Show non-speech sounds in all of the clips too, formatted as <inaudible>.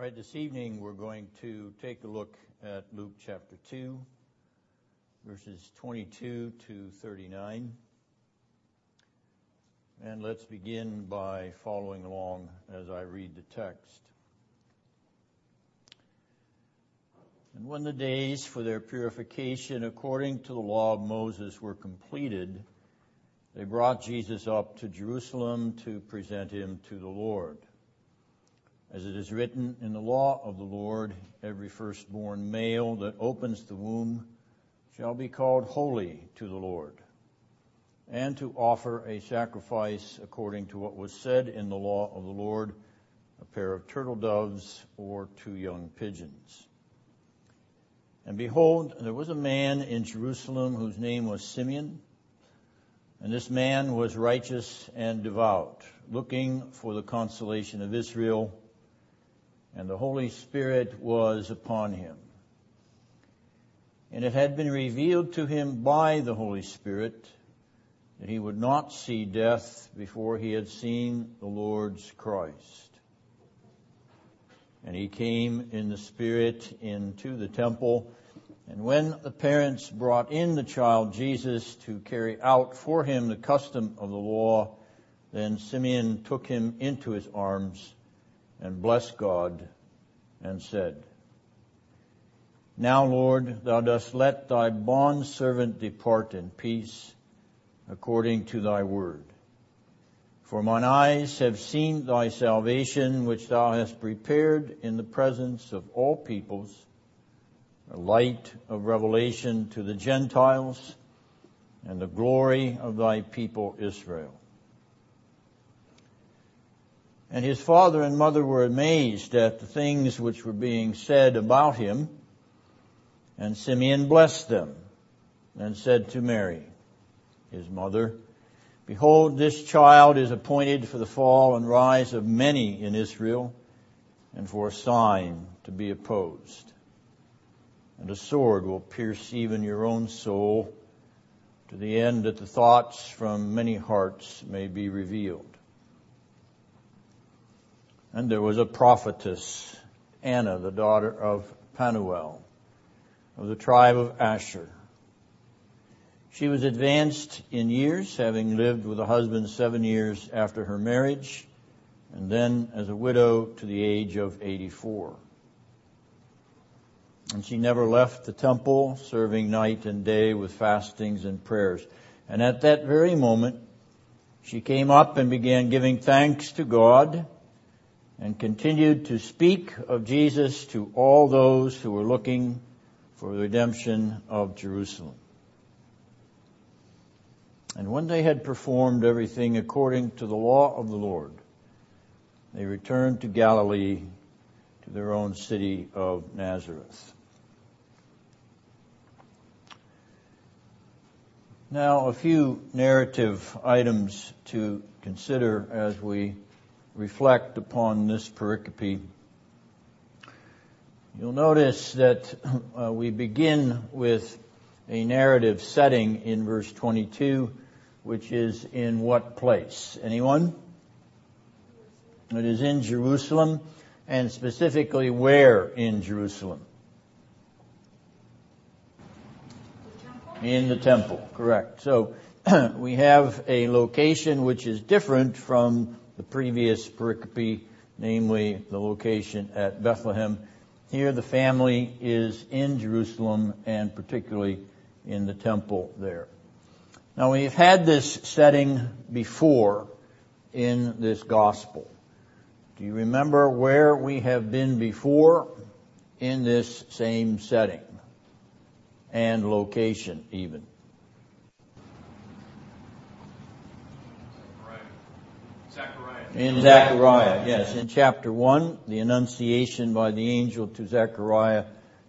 All right, this evening we're going to take a look at Luke chapter 2, verses 22 to 39. And let's begin by following along as I read the text. And when the days for their purification according to the law of Moses were completed, they brought Jesus up to Jerusalem to present him to the Lord. As it is written in the law of the Lord, every firstborn male that opens the womb shall be called holy to the Lord, and to offer a sacrifice according to what was said in the law of the Lord, a pair of turtle doves or two young pigeons. And behold, there was a man in Jerusalem whose name was Simeon, and this man was righteous and devout, looking for the consolation of Israel and the Holy Spirit was upon him. And it had been revealed to him by the Holy Spirit that he would not see death before he had seen the Lord's Christ. And he came in the Spirit into the temple. And when the parents brought in the child Jesus to carry out for him the custom of the law, then Simeon took him into his arms and blessed God and said, Now, Lord, thou dost let thy bond servant depart in peace according to thy word. For mine eyes have seen thy salvation, which thou hast prepared in the presence of all peoples, a light of revelation to the Gentiles, and the glory of thy people Israel. And his father and mother were amazed at the things which were being said about him. And Simeon blessed them and said to Mary, his mother, Behold, this child is appointed for the fall and rise of many in Israel, and for a sign to be opposed. And a sword will pierce even your own soul, to the end that the thoughts from many hearts may be revealed. And there was a prophetess, Anna, the daughter of Phanuel, of the tribe of Asher. She was advanced in years, having lived with a husband seven years after her marriage, and then as a widow to the age of 84. And she never left the temple, serving night and day with fastings and prayers. And at that very moment, she came up and began giving thanks to God and continued to speak of Jesus to all those who were looking for the redemption of Jerusalem. And when they had performed everything according to the law of the Lord, they returned to Galilee, to their own city of Nazareth. Now, a few narrative items to consider as we reflect upon this pericope, you'll notice that uh, we begin with a narrative setting in verse 22, which is in what place? Anyone? It is in Jerusalem, and specifically where in Jerusalem? In the temple, correct. So <clears throat> we have a location which is different from the previous pericope, namely the location at Bethlehem. Here the family is in Jerusalem and particularly in the temple there. Now we've had this setting before in this gospel. Do you remember where we have been before in this same setting and location even? In Zechariah, yes. In chapter 1, the annunciation by the angel to Zechariah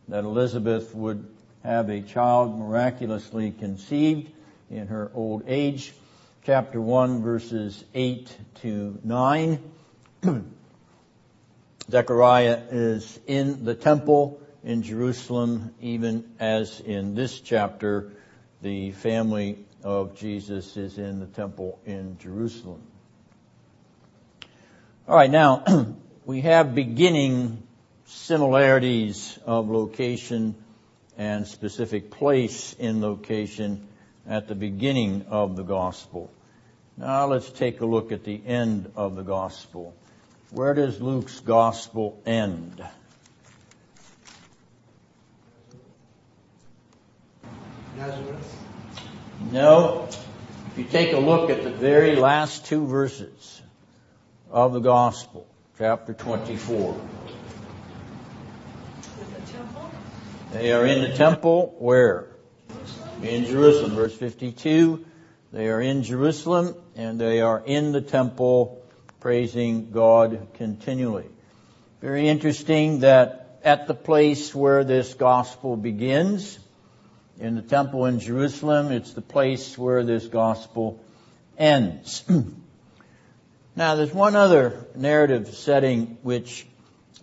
that Elizabeth would have a child miraculously conceived in her old age. Chapter 1, verses 8 to 9. <clears throat> Zechariah is in the temple in Jerusalem, even as in this chapter, the family of Jesus is in the temple in Jerusalem. All right, now <clears throat> we have beginning similarities of location and specific place in location at the beginning of the gospel. Now let's take a look at the end of the gospel. Where does Luke's gospel end? Nazareth. No. If you take a look at the very last two verses of the gospel, chapter 24, the they are in the temple where? In Jerusalem. Verse 52, they are in Jerusalem and they are in the temple praising God continually. Very interesting that at the place where this gospel begins, in the temple in Jerusalem, it's the place where this gospel ends. <clears throat> now there's one other narrative setting which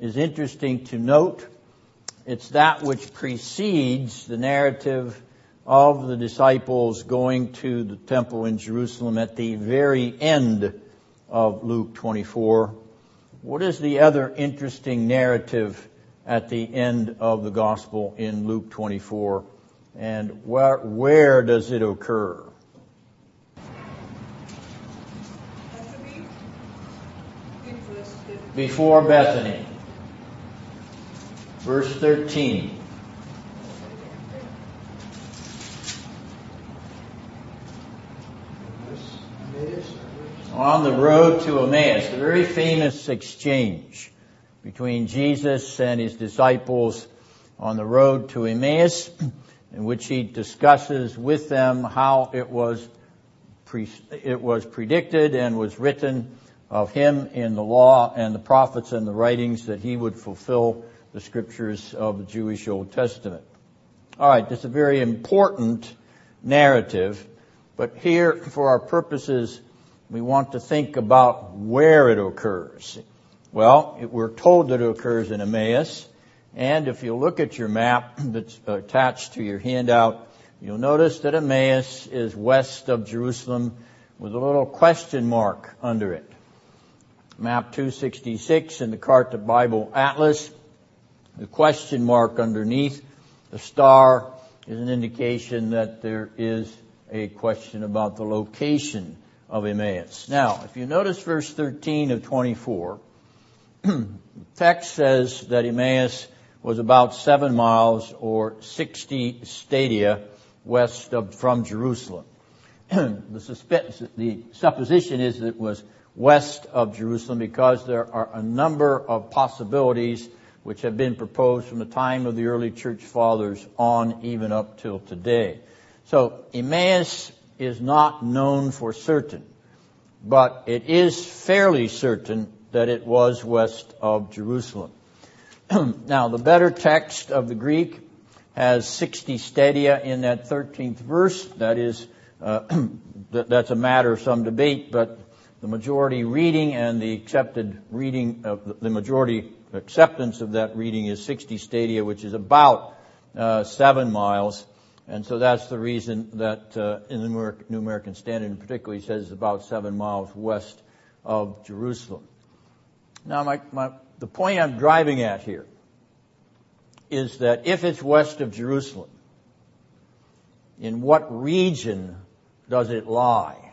is interesting to note. It's that which precedes the narrative of the disciples going to the temple in Jerusalem at the very end of Luke 24. What is the other interesting narrative at the end of the gospel in Luke 24? And where, where does it occur? Bethany? In verse 15. Before Bethany. Verse 13. Emmaus, Emmaus, Emmaus. on the road to Emmaus, the very famous exchange between Jesus and his disciples on the road to Emmaus, in which he discusses with them how it was pre- it was predicted and was written of him in the law and the prophets and the writings that he would fulfill the scriptures of the Jewish Old Testament. All right, this is a very important narrative, but here, for our purposes, we want to think about where it occurs. Well, it, we're told that it occurs in Emmaus, and if you look at your map that's attached to your handout, you'll notice that Emmaus is west of Jerusalem with a little question mark under it. Map 266 in the Carta Bible Atlas, the question mark underneath the star is an indication that there is a question about the location of Emmaus. Now, if you notice verse 13 of 24, the <clears throat> text says that Emmaus was about seven miles or 60 stadia west of, from Jerusalem. <clears throat> the, the supposition is that it was west of Jerusalem because there are a number of possibilities which have been proposed from the time of the early church fathers on even up till today. So Emmaus is not known for certain, but it is fairly certain that it was west of Jerusalem. <clears throat> now the better text of the Greek has 60 stadia in that 13th verse. That is, uh, <clears throat> that's a matter of some debate, but the majority reading and the accepted reading of the majority acceptance of that reading is 60 stadia, which is about uh, seven miles. And so that's the reason that uh, in the New American Standard in particular, he says it's about seven miles west of Jerusalem. Now, my, my, the point I'm driving at here is that if it's west of Jerusalem, in what region does it lie?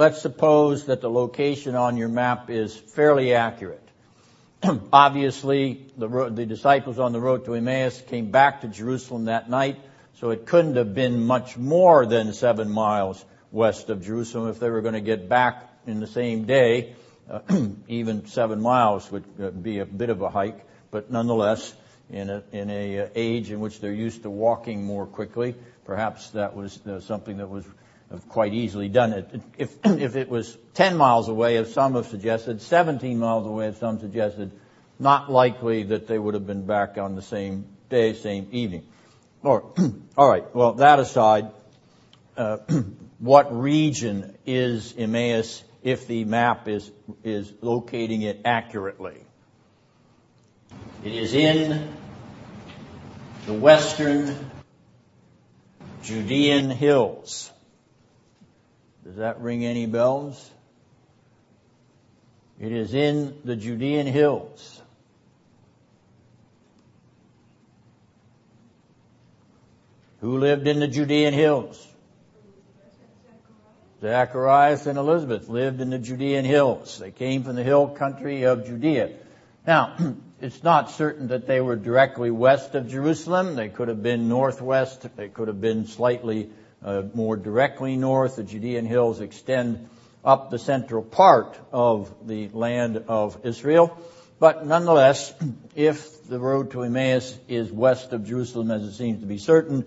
Let's suppose that the location on your map is fairly accurate. <clears throat> Obviously, the, the disciples on the road to Emmaus came back to Jerusalem that night, so it couldn't have been much more than seven miles west of Jerusalem if they were going to get back in the same day. Uh, <clears throat> even seven miles would uh, be a bit of a hike, but nonetheless, in a, in a uh, age in which they're used to walking more quickly, perhaps that was uh, something that was quite easily done. It. If, if it was 10 miles away, as some have suggested, 17 miles away, as some suggested, not likely that they would have been back on the same day, same evening. Or, <clears throat> all right, well, that aside, uh, <clears throat> what region is Emmaus if the map is, is locating it accurately? It is in the western Judean hills. Does that ring any bells? It is in the Judean hills. Who lived in the Judean hills? Zacharias and Elizabeth lived in the Judean hills. They came from the hill country of Judea. Now, <clears throat> it's not certain that they were directly west of Jerusalem. They could have been northwest. They could have been slightly uh, more directly north. The Judean hills extend up the central part of the land of Israel. But nonetheless, <clears throat> if the road to Emmaus is west of Jerusalem, as it seems to be certain,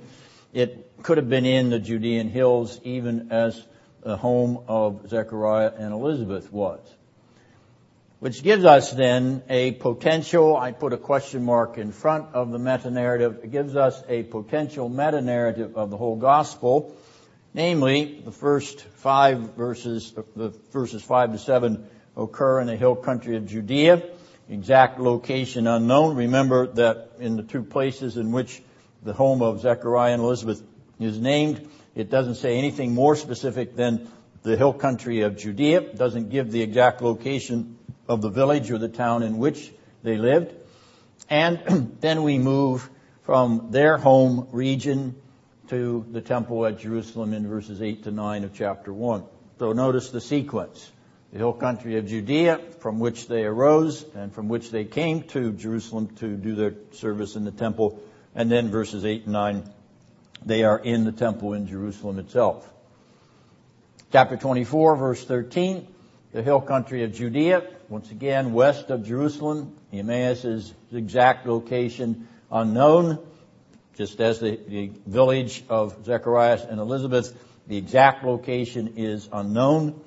it could have been in the Judean hills, even as the home of Zechariah and Elizabeth was. Which gives us then a potential, I put a question mark in front of the meta-narrative, it gives us a potential meta-narrative of the whole gospel, namely the first five verses, the verses five to seven occur in the hill country of Judea, exact location unknown. Remember that in the two places in which the home of Zechariah and Elizabeth is named, it doesn't say anything more specific than the hill country of Judea. It doesn't give the exact location of the village or the town in which they lived. And <clears throat> then we move from their home region to the temple at Jerusalem in verses 8 to 9 of chapter 1. So notice the sequence. The hill country of Judea, from which they arose and from which they came to Jerusalem to do their service in the temple. And then verses 8 and 9 they are in the temple in Jerusalem itself. Chapter 24, verse 13, the hill country of Judea, once again west of Jerusalem. Emmaus' exact location unknown, just as the, the village of Zechariah and Elizabeth, the exact location is unknown.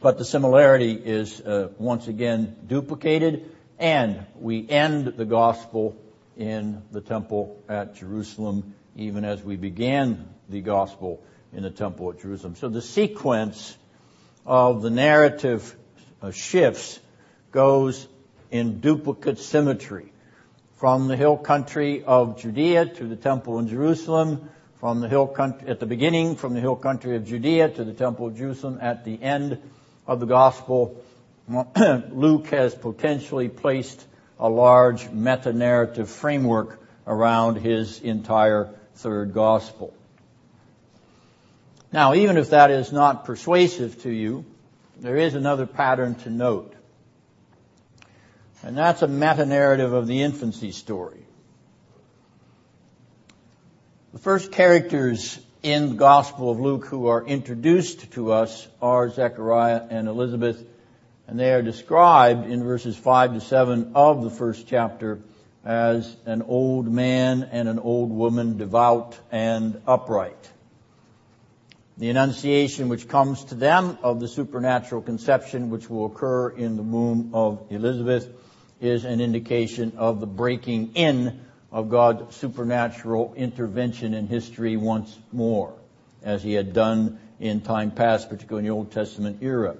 But the similarity is uh, once again duplicated, and we end the gospel in the temple at Jerusalem, even as we began the gospel in the temple at Jerusalem. So the sequence of the narrative shifts goes in duplicate symmetry. From the hill country of Judea to the temple in Jerusalem, from the hill country, at the beginning, from the hill country of Judea to the temple of Jerusalem, at the end of the gospel, <clears throat> Luke has potentially placed a large meta-narrative framework around his entire third gospel. Now, even if that is not persuasive to you, there is another pattern to note. And that's a meta-narrative of the infancy story. The first characters in the Gospel of Luke who are introduced to us are Zechariah and Elizabeth and they are described in verses 5 to 7 of the first chapter as an old man and an old woman, devout and upright. The annunciation which comes to them of the supernatural conception which will occur in the womb of Elizabeth is an indication of the breaking in of God's supernatural intervention in history once more, as he had done in time past, particularly in the Old Testament era.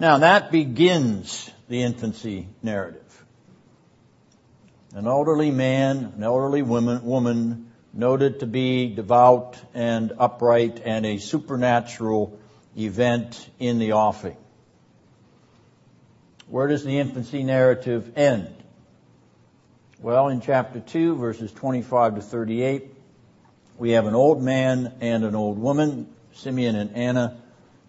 Now that begins the infancy narrative. An elderly man, an elderly woman, woman noted to be devout and upright and a supernatural event in the offing. Where does the infancy narrative end? Well, in chapter 2, verses 25 to 38, we have an old man and an old woman, Simeon and Anna,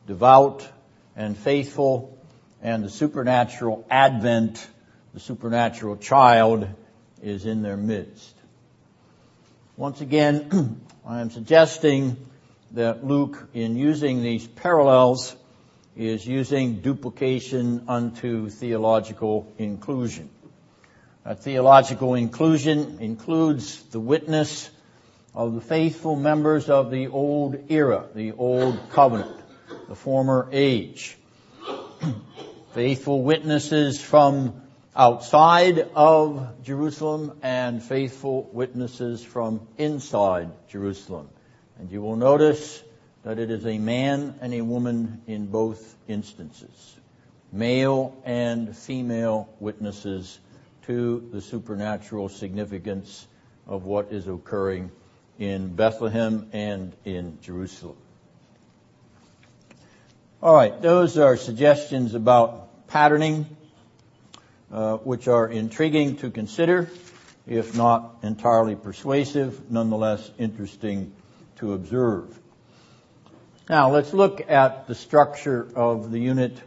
devout, and faithful and the supernatural advent, the supernatural child is in their midst. Once again, <clears throat> I am suggesting that Luke, in using these parallels, is using duplication unto theological inclusion. A theological inclusion includes the witness of the faithful members of the old era, the old covenant the former age. <clears throat> faithful witnesses from outside of Jerusalem and faithful witnesses from inside Jerusalem. And you will notice that it is a man and a woman in both instances. Male and female witnesses to the supernatural significance of what is occurring in Bethlehem and in Jerusalem. All right, those are suggestions about patterning, uh, which are intriguing to consider. if not entirely persuasive, nonetheless interesting to observe. Now let's look at the structure of the unit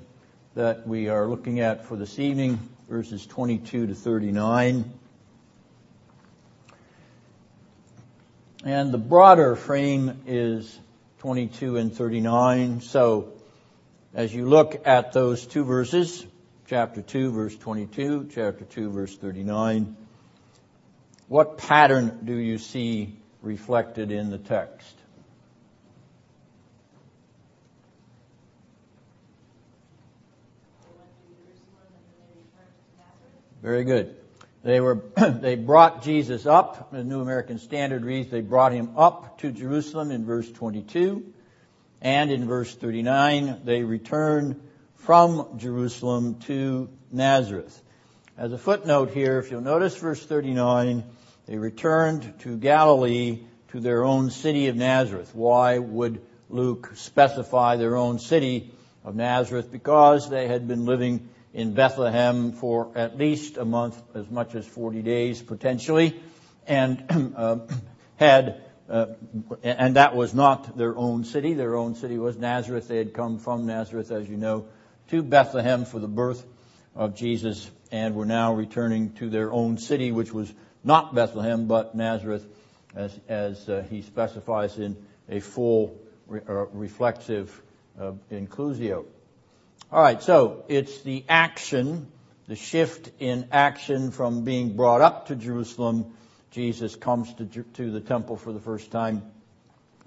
that we are looking at for this evening, verses 22 to 39. And the broader frame is 22 and 39. So as you look at those two verses, chapter 2 verse 22, chapter 2 verse 39, what pattern do you see reflected in the text? Very good. They were, <clears throat> they brought Jesus up. The New American Standard reads, they brought him up to Jerusalem in verse 22. And in verse 39, they returned from Jerusalem to Nazareth. As a footnote here, if you'll notice verse 39, they returned to Galilee to their own city of Nazareth. Why would Luke specify their own city of Nazareth? Because they had been living in Bethlehem for at least a month, as much as 40 days potentially, and <clears throat> uh, <clears throat> had, uh, and that was not their own city. Their own city was Nazareth. They had come from Nazareth, as you know, to Bethlehem for the birth of Jesus, and were now returning to their own city, which was not Bethlehem, but Nazareth, as, as uh, he specifies in a full re- uh, reflexive uh, inclusio. All right, so it's the action, the shift in action from being brought up to Jerusalem. Jesus comes to, to the temple for the first time,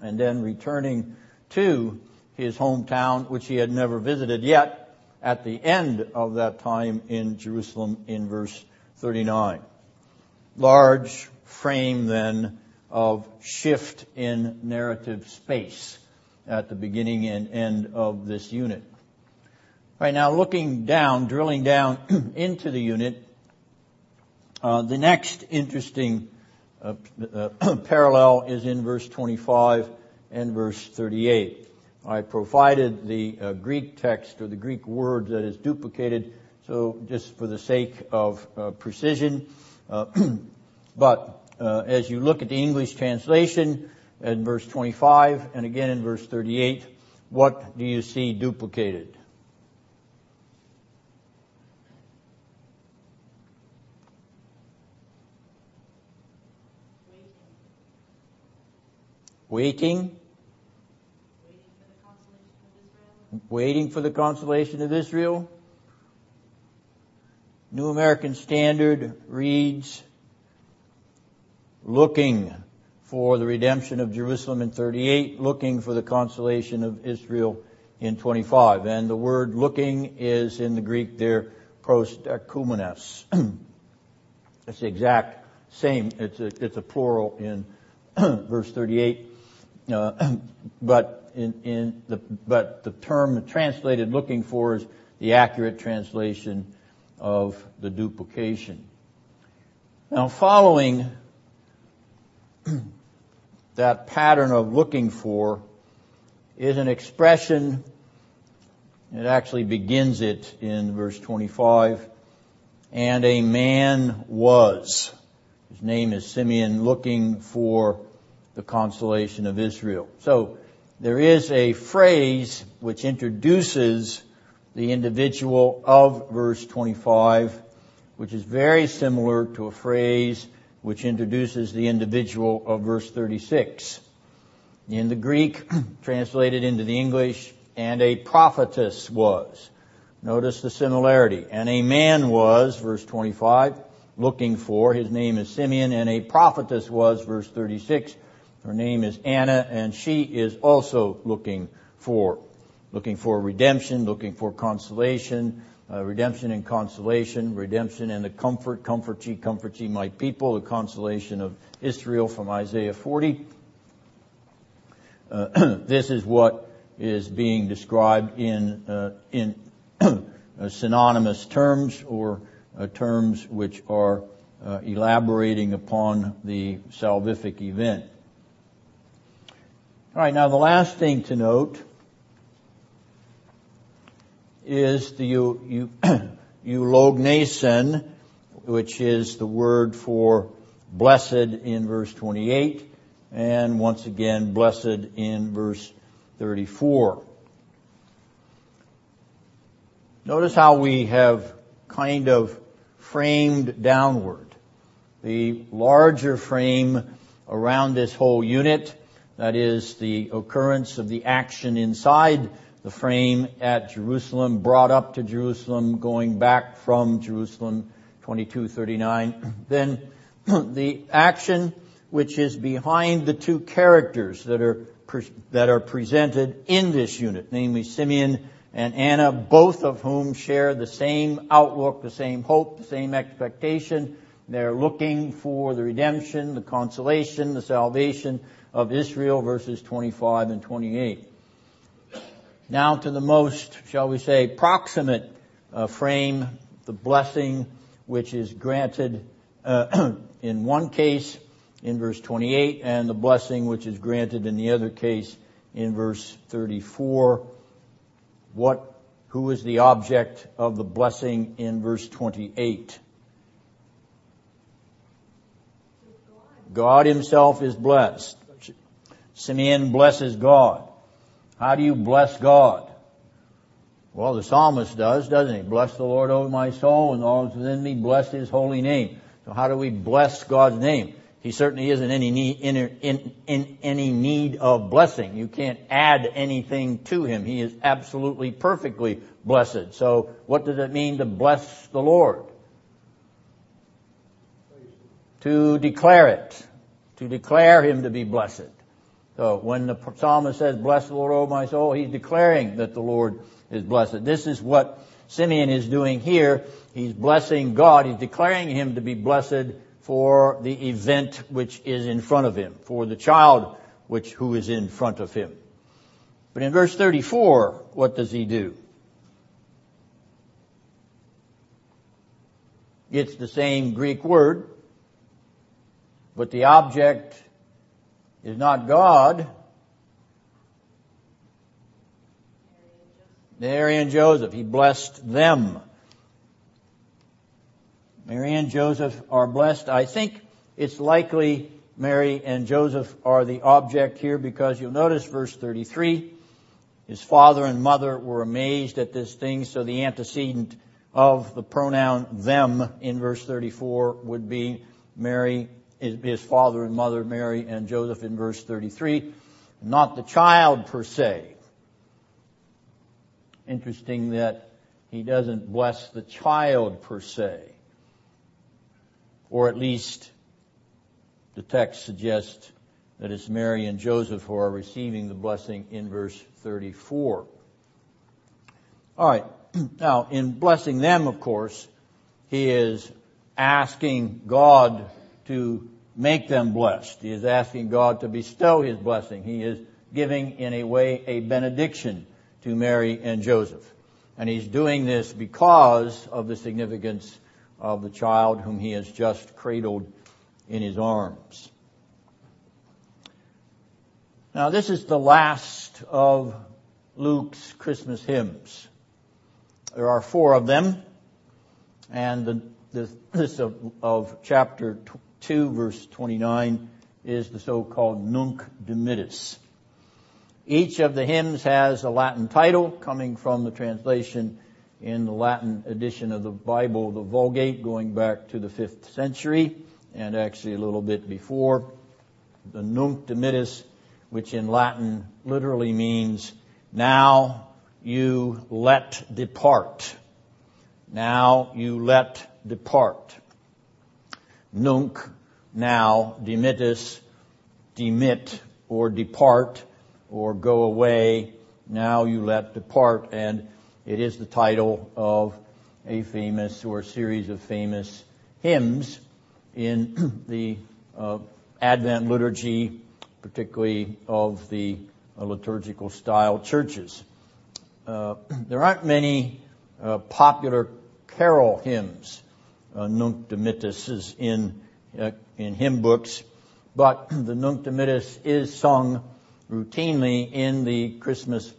and then returning to his hometown, which he had never visited yet, at the end of that time in Jerusalem in verse 39. Large frame then of shift in narrative space at the beginning and end of this unit. Right now, looking down, drilling down <clears throat> into the unit, uh, the next interesting uh, <clears throat> uh, <clears throat> parallel is in verse 25 and verse 38. I provided the uh, Greek text or the Greek word that is duplicated, so just for the sake of uh, precision. Uh, <clears throat> but as you look at the English translation in verse 25 and again in verse 38, what do you see duplicated? Waiting. Waiting for the consolation of Israel. New American Standard reads, looking for the redemption of Jerusalem in 38, looking for the consolation of Israel in 25. And the word looking is in the Greek there, prosdekumenes. <clears throat> it's the exact same, it's a, it's a plural in <clears throat> verse 38. Uh, <clears throat> but in, in the but the term translated looking for is the accurate translation of the duplication. Now, following <clears throat> that pattern of looking for is an expression. It actually begins it in verse 25. And a man was. His name is Simeon looking for the consolation of Israel. So there is a phrase which introduces the individual of verse 25, which is very similar to a phrase which introduces the individual of verse 36. In the Greek, <clears throat> translated into the English, and a prophetess was. Notice the similarity. And a man was, verse 25, looking for, his name is Simeon, and a prophetess was, verse 36, her name is Anna, and she is also looking for, looking for redemption, looking for consolation, uh, redemption and consolation, redemption and the comfort, comfort ye, comfort ye my people, the consolation of Israel from Isaiah 40. Uh, <clears throat> this is what is being described in uh, in <clears throat> synonymous terms or uh, terms which are uh, elaborating upon the salvific event. All right, now the last thing to note is the <clears throat> eulognason, which is the word for blessed in verse 28, and once again blessed in verse 34. Notice how we have kind of framed downward. The larger frame around this whole unit, that is the occurrence of the action inside the frame at Jerusalem, brought up to Jerusalem, going back from Jerusalem, 2239. <clears throat> Then <clears throat> the action which is behind the two characters that are that are presented in this unit, namely Simeon and Anna, both of whom share the same outlook, the same hope, the same expectation. They're looking for the redemption, the consolation, the salvation of Israel, verses 25 and 28. Now to the most, shall we say, proximate uh, frame, the blessing which is granted uh, <clears throat> in one case in verse 28 and the blessing which is granted in the other case in verse 34. What, who is the object of the blessing in verse 28? God himself is blessed. Simeon blesses God. How do you bless God? Well, the psalmist does, doesn't he? Bless the Lord, O my soul, and all that's within me, bless his holy name. So how do we bless God's name? He certainly isn't any need, in, in, in any need of blessing. You can't add anything to him. He is absolutely perfectly blessed. So what does it mean to bless the Lord? To declare it. To declare him to be blessed. So when the psalmist says, bless the Lord, O my soul, he's declaring that the Lord is blessed. This is what Simeon is doing here. He's blessing God. He's declaring him to be blessed for the event which is in front of him, for the child which, who is in front of him. But in verse 34, what does he do? It's the same Greek word, but the object is not God. Mary and Joseph, he blessed them. Mary and Joseph are blessed. I think it's likely Mary and Joseph are the object here because you'll notice verse 33. His father and mother were amazed at this thing, so the antecedent of the pronoun them in verse 34 would be Mary his father and mother, Mary and Joseph in verse 33, not the child per se. Interesting that he doesn't bless the child per se. Or at least the text suggests that it's Mary and Joseph who are receiving the blessing in verse 34. Alright, <clears throat> now in blessing them, of course, he is asking God to make them blessed. He is asking God to bestow His blessing. He is giving, in a way, a benediction to Mary and Joseph. And He's doing this because of the significance of the child whom He has just cradled in His arms. Now this is the last of Luke's Christmas hymns. There are four of them, and the, the, this of, of chapter 2 verse 29 is the so-called Nunc Dimittis. Each of the hymns has a Latin title coming from the translation in the Latin edition of the Bible, the Vulgate, going back to the 5th century and actually a little bit before. The Nunc Dimittis, which in Latin literally means now you let depart. Now you let depart nunc, now, dimittis, demit, or depart, or go away, now you let depart, and it is the title of a famous or series of famous hymns in <clears throat> the uh, Advent liturgy, particularly of the uh, liturgical style churches. Uh, <clears throat> there aren't many uh, popular carol hymns Nunc Dimittis is in, uh, in hymn books, but <clears throat> the Nunc Dimittis is sung routinely in the Christmas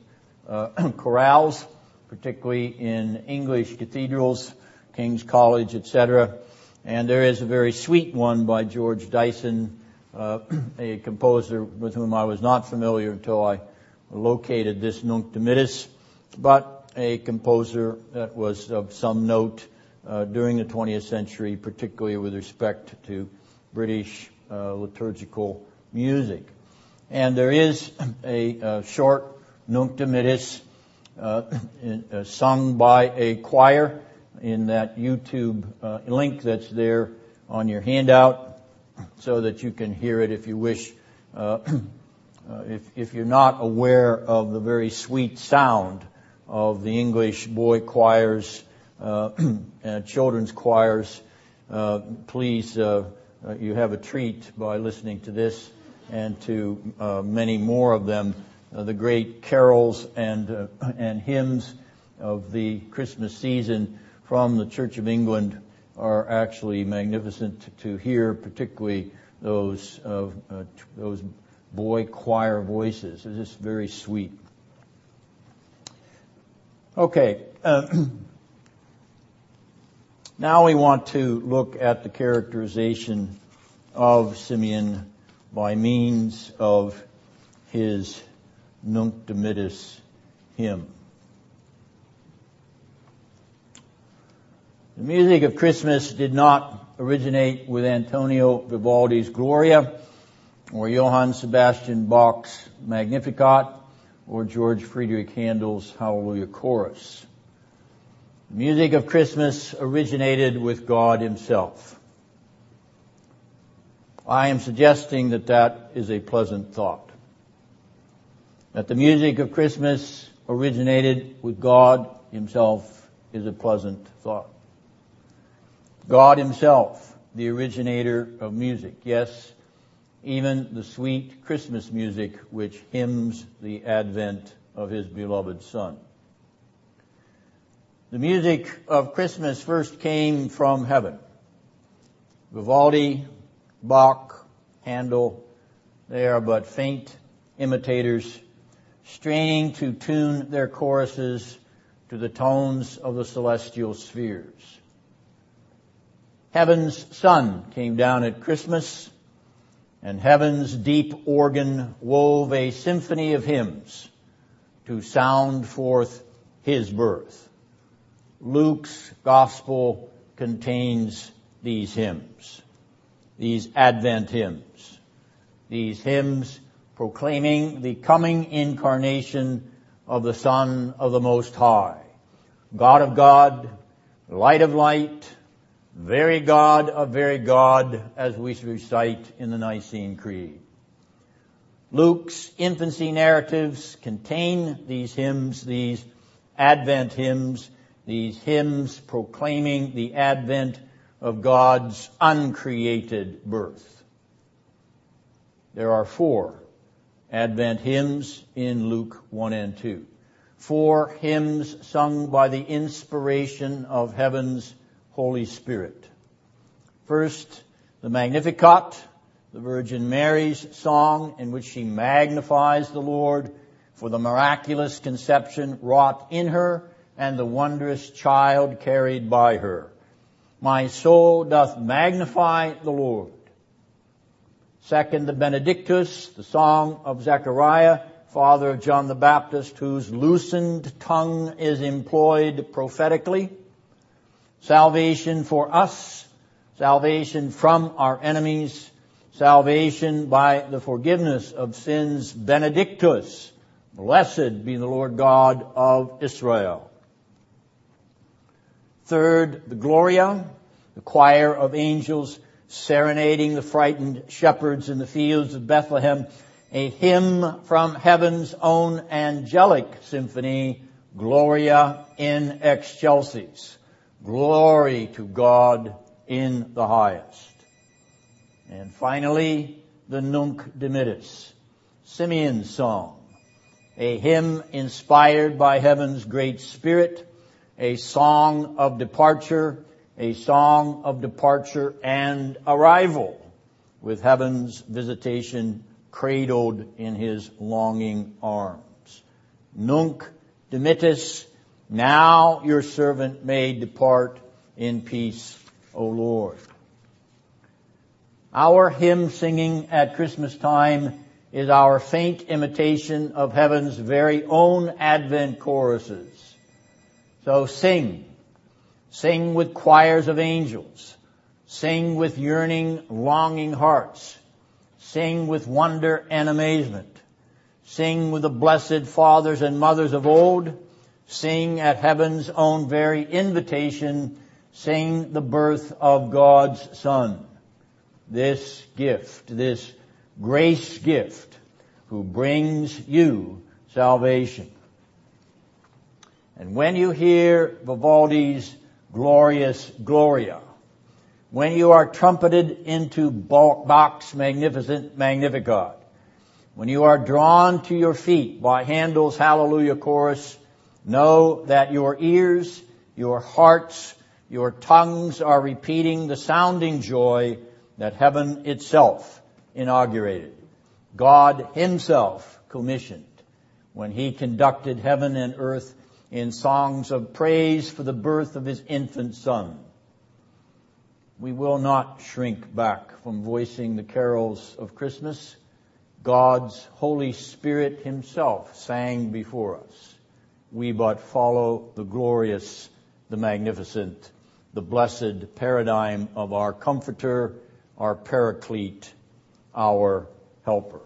uh, <clears throat> chorales, particularly in English cathedrals, King's College, etc. And there is a very sweet one by George Dyson, uh, <clears throat> a composer with whom I was not familiar until I located this Nunc Dimittis, but a composer that was of some note uh, during the 20th century, particularly with respect to British uh, liturgical music. And there is a, short Nunc Dimittis uh, in, <coughs> sung by a choir in that YouTube uh, link that's there on your handout so that you can hear it if you wish. Uh, <coughs> uh, if, if you're not aware of the very sweet sound of the English boy choirs, <clears throat> children's choirs, uh, please, uh, uh, you have a treat by listening to this and to uh, many more of them. the great carols and and hymns of the Christmas season from the Church of England are actually magnificent to hear, particularly those those boy choir voices. It's just very sweet. Okay. <clears throat> Now we want to look at the characterization of Simeon by means of his Nunc Dimittis hymn. The music of Christmas did not originate with Antonio Vivaldi's Gloria or Johann Sebastian Bach's Magnificat, or George Friedrich Handel's Hallelujah Chorus. Music of Christmas originated with God Himself. I am suggesting that that is a pleasant thought. That the music of Christmas originated with God Himself is a pleasant thought. God Himself, the originator of music. Yes, even the sweet Christmas music which hymns the advent of his beloved son. The music of Christmas first came from heaven. Vivaldi, Bach, Handel, they are but faint imitators, straining to tune their choruses to the tones of the celestial spheres. Heaven's sun came down at Christmas and heaven's deep organ wove a symphony of hymns to sound forth his birth. Luke's gospel contains these hymns, these Advent hymns, these hymns proclaiming the coming incarnation of the Son of the Most High, God of God, light of light, very God of very God, as we recite in the Nicene Creed. Luke's infancy narratives contain these hymns, these Advent hymns, these hymns proclaiming the advent of God's uncreated birth. There are four Advent hymns in Luke 1 and 2. Four hymns sung by the inspiration of heaven's Holy Spirit. First, the Magnificat, the Virgin Mary's song in which she magnifies the Lord for the miraculous conception wrought in her and the wondrous child carried by her. My soul doth magnify the Lord. Second, the Benedictus, the song of Zechariah, father of John the Baptist, whose loosened tongue is employed prophetically salvation for us, salvation from our enemies, salvation by the forgiveness of sins, benedictus, blessed be the Lord God of Israel. Third, the Gloria, the choir of angels serenading the frightened shepherds in the fields of Bethlehem, a hymn from heaven's own angelic symphony, Gloria in excelsis. Glory to God in the highest. And finally, the Nunc Dimittis, Simeon's song, a hymn inspired by heaven's great spirit, a song of departure, a song of departure and arrival, with heaven's visitation cradled in his longing arms. Nunc Dimittis now your servant may depart in peace, O Lord. Our hymn singing at Christmas time is our faint imitation of heaven's very own Advent choruses. So sing. Sing with choirs of angels. Sing with yearning, longing hearts. Sing with wonder and amazement. Sing with the blessed fathers and mothers of old. Sing at heaven's own very invitation. Sing the birth of God's Son. This gift, this grace gift, who brings you salvation. And when you hear Vivaldi's glorious Gloria, when you are trumpeted into Bach's magnificent Magnificat, when you are drawn to your feet by Handel's Hallelujah chorus, know that your ears, your hearts, your tongues are repeating the sounding joy that heaven itself inaugurated. God himself commissioned when he conducted heaven and earth in songs of praise for the birth of his infant son. We will not shrink back from voicing the carols of Christmas. God's Holy Spirit himself sang before us. We but follow the glorious, the magnificent, the blessed paradigm of our comforter, our paraclete, our helper.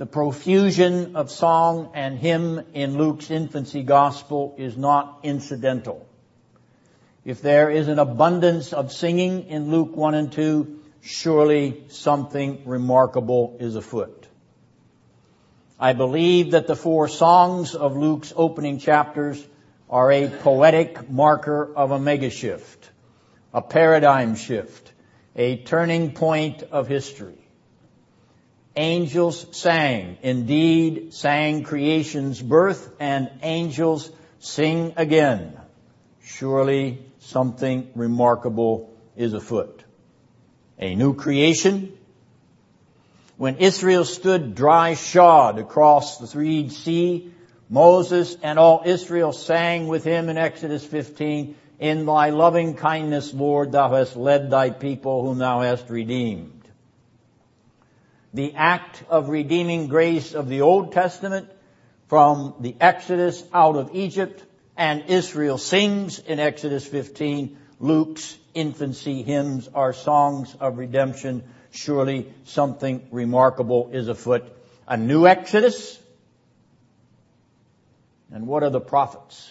The profusion of song and hymn in Luke's infancy gospel is not incidental. If there is an abundance of singing in Luke 1 and 2, surely something remarkable is afoot. I believe that the four songs of Luke's opening chapters are a poetic marker of a megashift, a paradigm shift, a turning point of history. Angels sang, indeed sang creation's birth, and angels sing again. Surely something remarkable is afoot. A new creation. When Israel stood dry shod across the Reed Sea, Moses and all Israel sang with him in Exodus 15, In thy loving kindness, Lord, thou hast led thy people whom thou hast redeemed. The act of redeeming grace of the Old Testament from the Exodus out of Egypt and Israel sings in Exodus 15. Luke's infancy hymns are songs of redemption. Surely something remarkable is afoot. A new Exodus? And what are the prophets?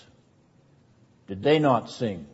Did they not sing?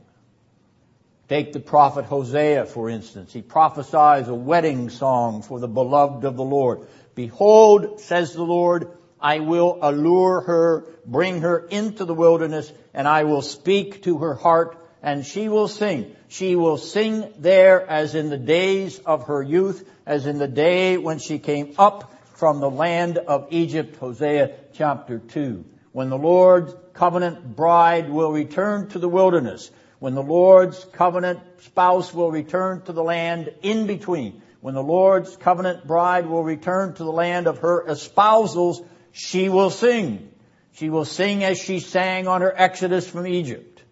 Take the prophet Hosea, for instance. He prophesies a wedding song for the beloved of the Lord. Behold, says the Lord, I will allure her, bring her into the wilderness, and I will speak to her heart, and she will sing. She will sing there as in the days of her youth, as in the day when she came up from the land of Egypt, Hosea chapter 2. When the Lord's covenant bride will return to the wilderness, when the Lord's covenant spouse will return to the land in between, when the Lord's covenant bride will return to the land of her espousals, she will sing. She will sing as she sang on her exodus from Egypt.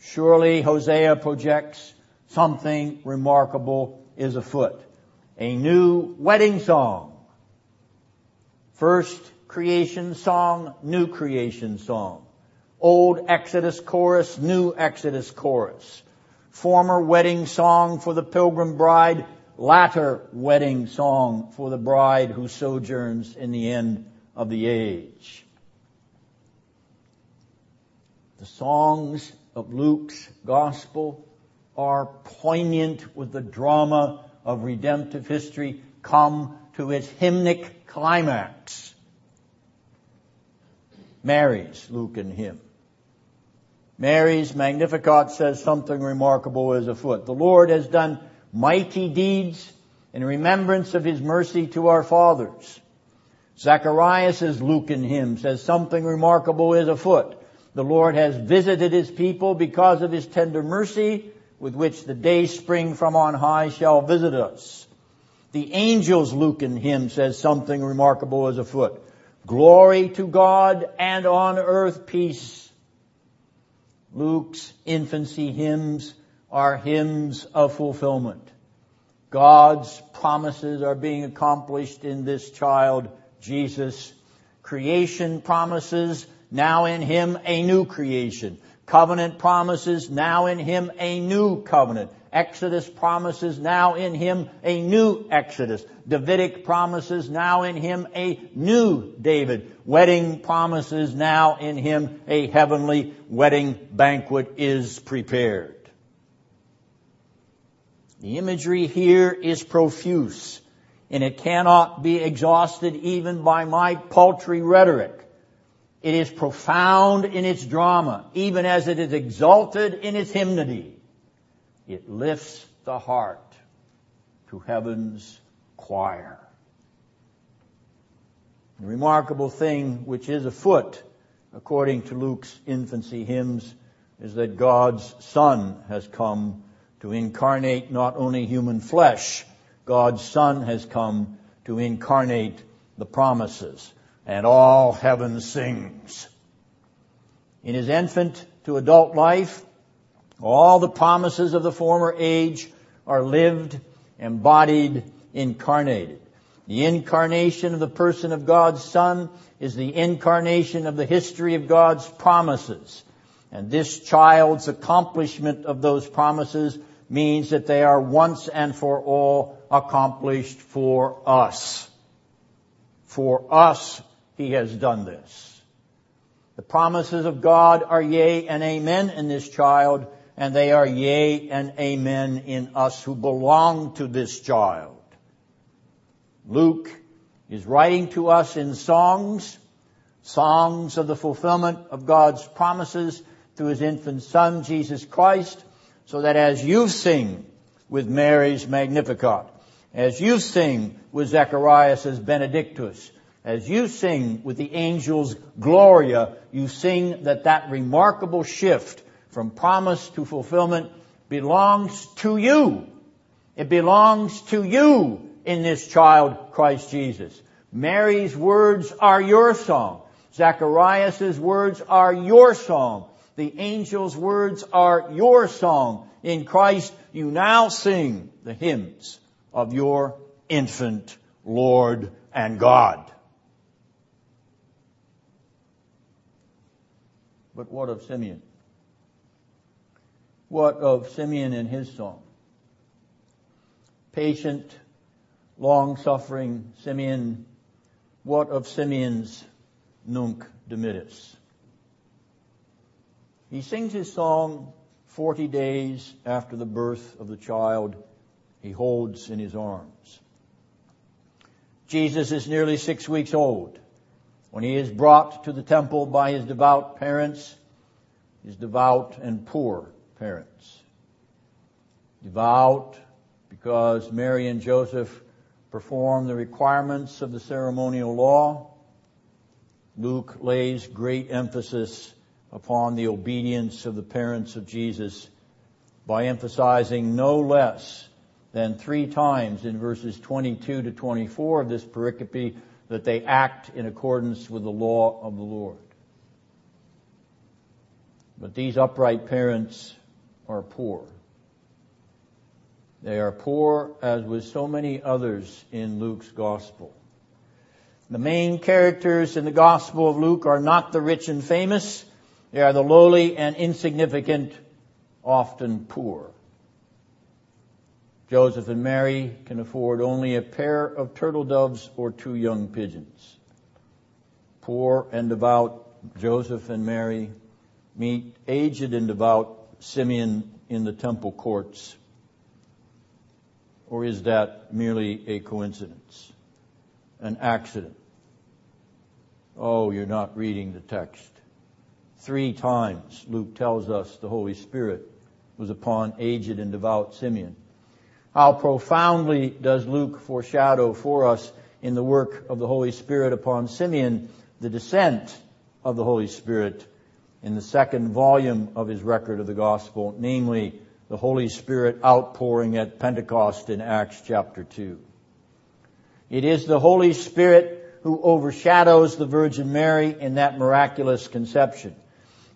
Surely Hosea projects something remarkable is afoot. A new wedding song. First creation song, new creation song. Old Exodus chorus, new Exodus chorus. Former wedding song for the pilgrim bride, latter wedding song for the bride who sojourns in the end of the age. The songs of Luke's gospel are poignant with the drama of redemptive history come to its hymnic climax. Mary's Lucan hymn. Mary's Magnificat says something remarkable is afoot. The Lord has done mighty deeds in remembrance of his mercy to our fathers. Zacharias' Lucan hymn says something remarkable is afoot. The Lord has visited his people because of his tender mercy with which the day spring from on high shall visit us. The angel's Luke Lucan hymn says something remarkable is afoot. Glory to God and on earth peace. Luke's infancy hymns are hymns of fulfillment. God's promises are being accomplished in this child, Jesus. Creation promises, now in Him a new creation. Covenant promises, now in Him a new covenant. Exodus promises, now in Him a new Exodus. Davidic promises, now in Him a new David. Wedding promises, now in Him a heavenly wedding banquet is prepared. The imagery here is profuse, and it cannot be exhausted even by my paltry rhetoric. It is profound in its drama, even as it is exalted in its hymnody. It lifts the heart to heaven's choir. The remarkable thing which is afoot, according to Luke's infancy hymns, is that God's Son has come to incarnate not only human flesh, God's Son has come to incarnate the promises, and all heaven sings. In his infant to adult life, all the promises of the former age are lived, embodied, incarnated. The incarnation of the person of God's Son is the incarnation of the history of God's promises. And this child's accomplishment of those promises means that they are once and for all accomplished for us. For us, He has done this. The promises of God are yea and amen in this child, and they are yea and amen in us who belong to this child. Luke is writing to us in songs, songs of the fulfillment of God's promises through His infant Son, Jesus Christ, so that as you sing with Mary's Magnificat, as you sing with Zacharias' Benedictus, as you sing with the angels Gloria, you sing that that remarkable shift from promise to fulfillment belongs to you. It belongs to you in this child, Christ Jesus. Mary's words are your song. Zacharias' words are your song. The angel's words are your song. In Christ, you now sing the hymns of your infant Lord and God. But what of Simeon? What of Simeon and his song? Patient, long-suffering Simeon, what of Simeon's Nunc Dimittis? He sings his song 40 days after the birth of the child he holds in his arms. Jesus is nearly six weeks old when he is brought to the temple by his devout parents, his devout and poor parents. Devout because Mary and Joseph perform the requirements of the ceremonial law. Luke lays great emphasis upon the obedience of the parents of Jesus by emphasizing no less than three times in verses 22 to 24 of this pericope that they act in accordance with the law of the Lord. But these upright parents are poor. They are poor as with so many others in Luke's gospel. The main characters in the gospel of Luke are not the rich and famous, they are the lowly and insignificant, often poor. Joseph and Mary can afford only a pair of turtle doves or two young pigeons. Poor and devout Joseph and Mary meet aged and devout Simeon in the temple courts. Or is that merely a coincidence? An accident? Oh, you're not reading the text. Three times, Luke tells us the Holy Spirit was upon aged and devout Simeon. How profoundly does Luke foreshadow for us in the work of the Holy Spirit upon Simeon the descent of the Holy Spirit in the second volume of his record of the gospel, namely the Holy Spirit outpouring at Pentecost in Acts chapter 2. It is the Holy Spirit who overshadows the Virgin Mary in that miraculous conception.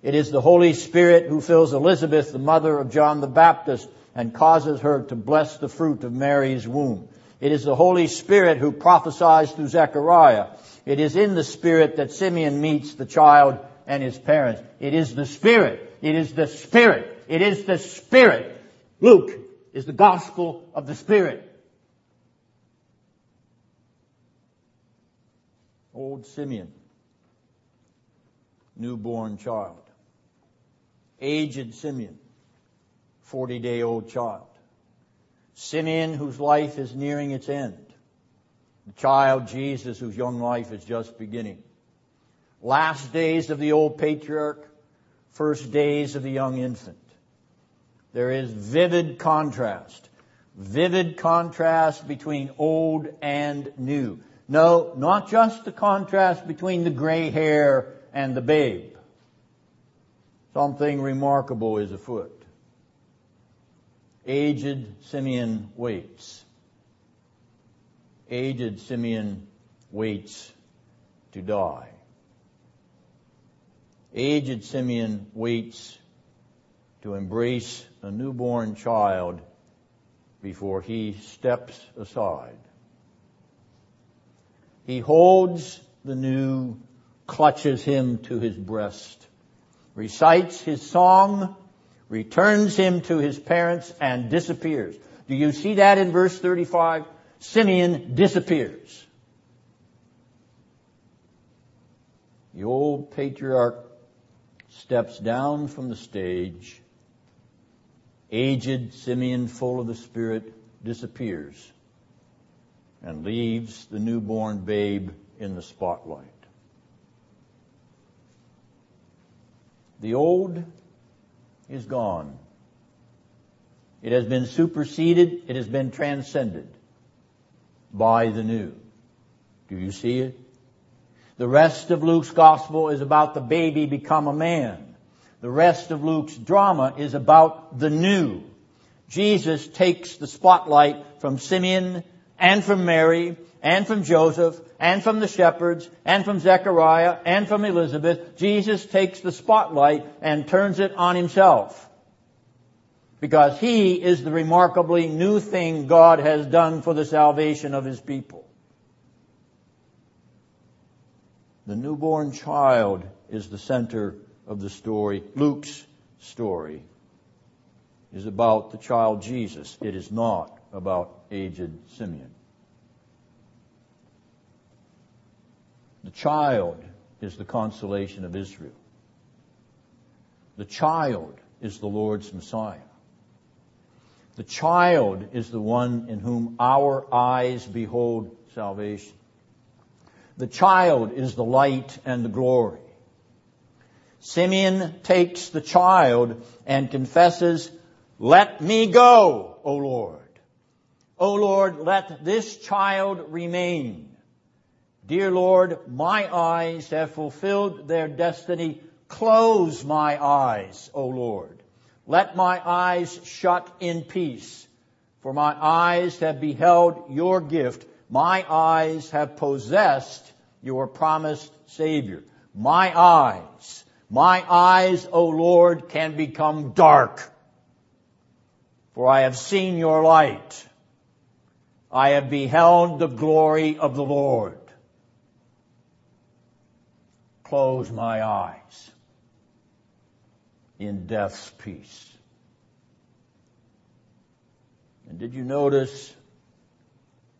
It is the Holy Spirit who fills Elizabeth, the mother of John the Baptist, and causes her to bless the fruit of Mary's womb. It is the Holy Spirit who prophesies through Zechariah. It is in the Spirit that Simeon meets the child and his parents. It is the Spirit. It is the Spirit. It is the Spirit. Luke is the gospel of the Spirit. Old Simeon, newborn child aged Simeon, 40 day old child. Simeon, whose life is nearing its end. The child Jesus, whose young life is just beginning. Last days of the old patriarch, first days of the young infant. There is vivid contrast. Vivid contrast between old and new. No, not just the contrast between the gray hair and the babe. Something remarkable is afoot. Aged Simeon waits. Aged Simeon waits to die. Aged Simeon waits to embrace a newborn child before he steps aside. He holds the new, clutches him to his breast recites his song, returns him to his parents, and disappears. Do you see that in verse 35? Simeon disappears. The old patriarch steps down from the stage. Aged Simeon, full of the Spirit, disappears and leaves the newborn babe in the spotlight. The old is gone. It has been superseded. It has been transcended by the new. Do you see it? The rest of Luke's gospel is about the baby become a man. The rest of Luke's drama is about the new. Jesus takes the spotlight from Simeon and from Mary and from Joseph and from the shepherds and from Zechariah and from Elizabeth, Jesus takes the spotlight and turns it on himself. Because he is the remarkably new thing God has done for the salvation of his people. The newborn child is the center of the story. Luke's story is about the child Jesus. It is not about aged Simeon. The child is the consolation of Israel. The child is the Lord's Messiah. The child is the one in whom our eyes behold salvation. The child is the light and the glory. Simeon takes the child and confesses, let me go, O Lord. O Lord, let this child remain. Dear Lord, my eyes have fulfilled their destiny. Close my eyes, O Lord. Let my eyes shut in peace. For my eyes have beheld your gift. My eyes have possessed your promised Savior. My eyes, my eyes, O Lord, can become dark. For I have seen your light. I have beheld the glory of the Lord close my eyes in death's peace. And did you notice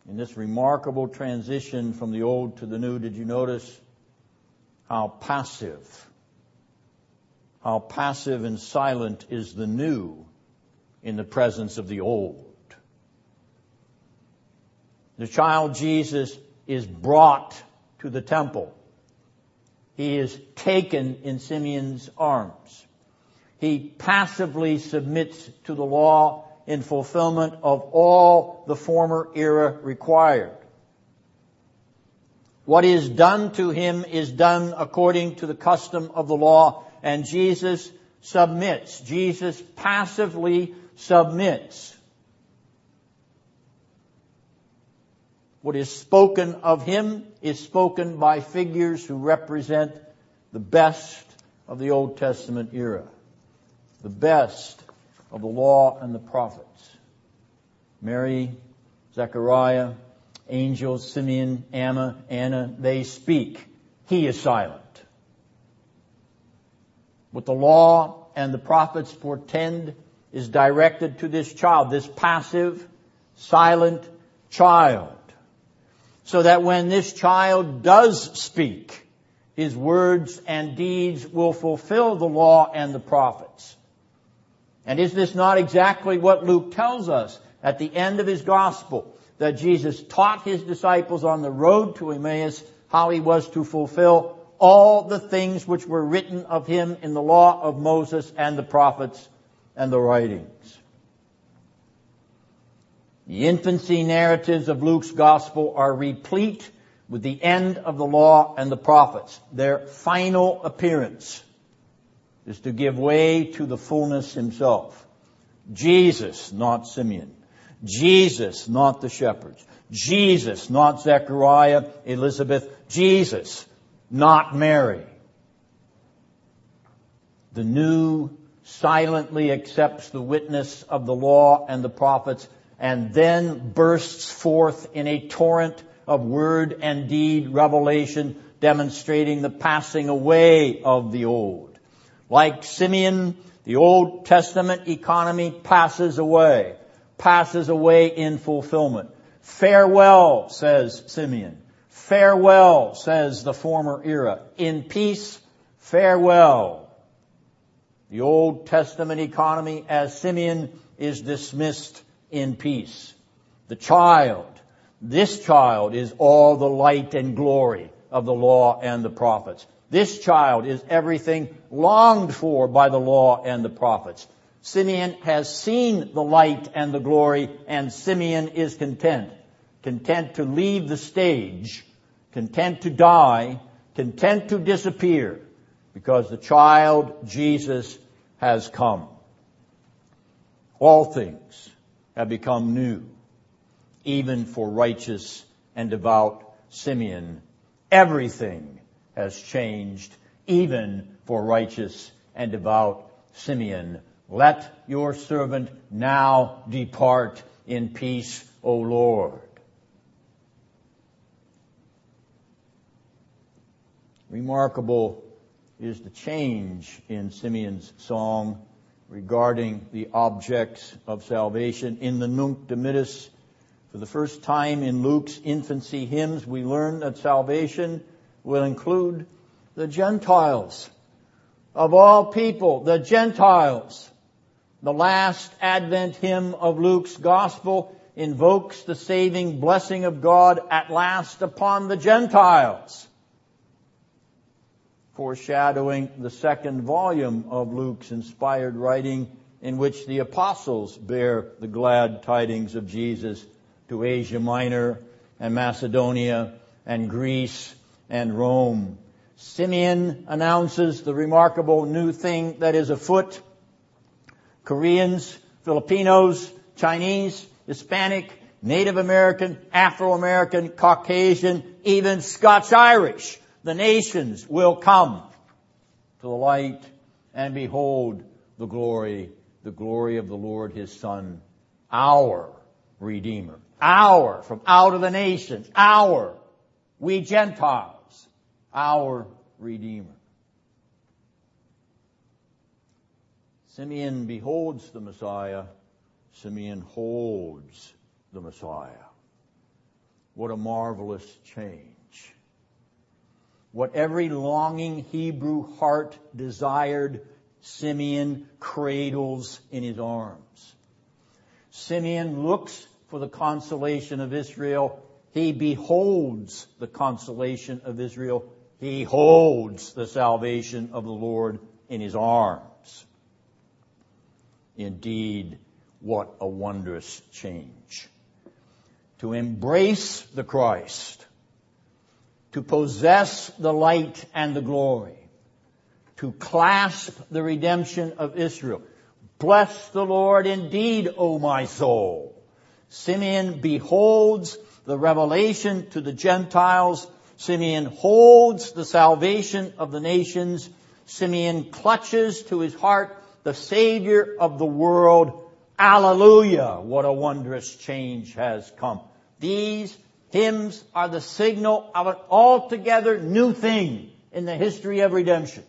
in this remarkable transition from the old to the new, did you notice how passive, how passive and silent is the new in the presence of the old? The child Jesus is brought to the temple. He is taken in Simeon's arms. He passively submits to the law in fulfillment of all the former era required. What is done to him is done according to the custom of the law, and Jesus submits. Jesus passively submits. What is spoken of him is spoken by figures who represent the best of the Old Testament era, the best of the law and the prophets. Mary, Zechariah, angels, Simeon, Anna, Anna, they speak. He is silent. What the law and the prophets portend is directed to this child, this passive, silent child. So that when this child does speak, his words and deeds will fulfill the law and the prophets. And is this not exactly what Luke tells us at the end of his gospel? That Jesus taught his disciples on the road to Emmaus how he was to fulfill all the things which were written of him in the law of Moses and the prophets and the writings. The infancy narratives of Luke's gospel are replete with the end of the law and the prophets. Their final appearance is to give way to the fullness himself. Jesus, not Simeon. Jesus, not the shepherds. Jesus, not Zechariah, Elizabeth. Jesus, not Mary. The new silently accepts the witness of the law and the prophets and then bursts forth in a torrent of word and deed revelation demonstrating the passing away of the old. Like Simeon, the Old Testament economy passes away, passes away in fulfillment. Farewell, says Simeon. Farewell, says the former era. In peace, farewell. The Old Testament economy as Simeon is dismissed in peace. The child, this child is all the light and glory of the law and the prophets. This child is everything longed for by the law and the prophets. Simeon has seen the light and the glory, and Simeon is content. Content to leave the stage, content to die, content to disappear, because the child, Jesus, has come. All things have become new even for righteous and devout Simeon. Everything has changed, even for righteous and devout Simeon. Let your servant now depart in peace, O Lord. Remarkable is the change in Simeon's song regarding the objects of salvation. In the Nunc Dimittis, for the first time in Luke's infancy hymns, we learn that salvation will include the Gentiles. Of all people, the Gentiles. The last Advent hymn of Luke's Gospel invokes the saving blessing of God at last upon the Gentiles, foreshadowing the second volume of Luke's inspired writing in which the apostles bear the glad tidings of Jesus to Asia Minor and Macedonia and Greece and Rome. Simeon announces the remarkable new thing that is afoot. Koreans, Filipinos, Chinese, Hispanic, Native American, Afro-American, Caucasian, even Scots-Irish, the nations will come to the light and behold the glory, the glory of the Lord his Son, our Redeemer. Our, from out of the nations, our, we Gentiles, our Redeemer. Simeon beholds the Messiah. Simeon holds the Messiah. What a marvelous change. What every longing Hebrew heart desired, Simeon cradles in his arms. Simeon looks for the consolation of Israel. He beholds the consolation of Israel. He holds the salvation of the Lord in his arms. Indeed, what a wondrous change. To embrace the Christ, to possess the light and the glory, to clasp the redemption of Israel. Bless the Lord indeed, O my soul. Simeon beholds the revelation to the Gentiles. Simeon holds the salvation of the nations. Simeon clutches to his heart the Savior of the world. Alleluia! What a wondrous change has come. These hymns are the signal of an altogether new thing in the history of redemption.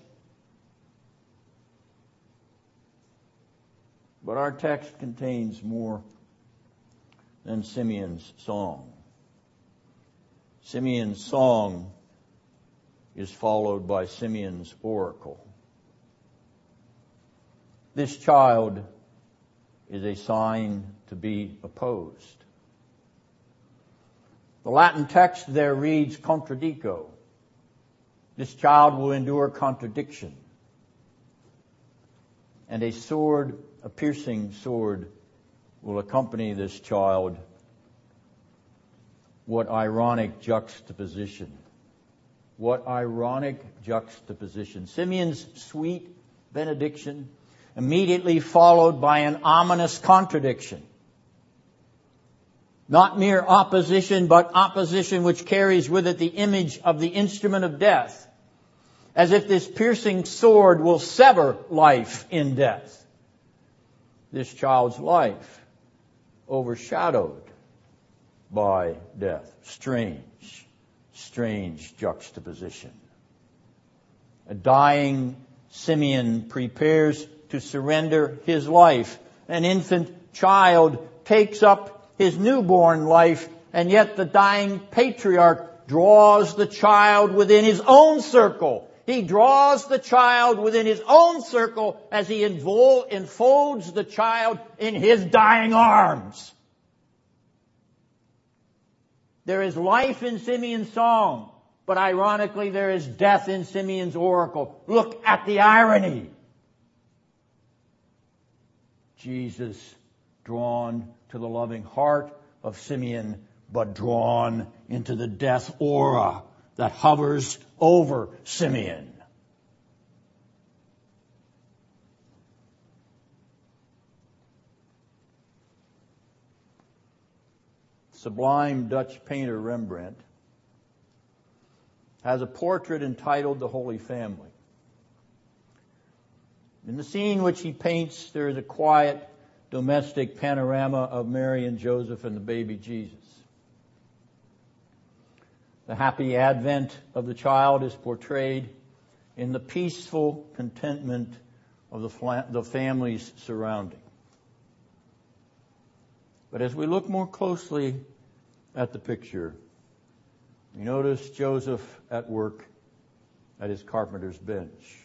But our text contains more than Simeon's song. Simeon's song is followed by Simeon's oracle. This child is a sign to be opposed. The Latin text there reads contradico. This child will endure contradiction. And a sword, a piercing sword, will accompany this child. What ironic juxtaposition. What ironic juxtaposition. Simeon's sweet benediction immediately followed by an ominous contradiction. Not mere opposition, but opposition which carries with it the image of the instrument of death. As if this piercing sword will sever life in death. This child's life overshadowed by death. Strange, strange juxtaposition. A dying Simeon prepares to surrender his life. An infant child takes up his newborn life, and yet the dying patriarch draws the child within his own circle. He draws the child within his own circle as he enfolds the child in his dying arms. There is life in Simeon's song, but ironically there is death in Simeon's oracle. Look at the irony. Jesus drawn to the loving heart of Simeon, but drawn into the death aura that hovers over Simeon. Sublime Dutch painter Rembrandt has a portrait entitled The Holy Family. In the scene which he paints, there is a quiet domestic panorama of Mary and Joseph and the baby Jesus. The happy advent of the child is portrayed in the peaceful contentment of the, the family's surrounding. But as we look more closely at the picture, we notice Joseph at work at his carpenter's bench.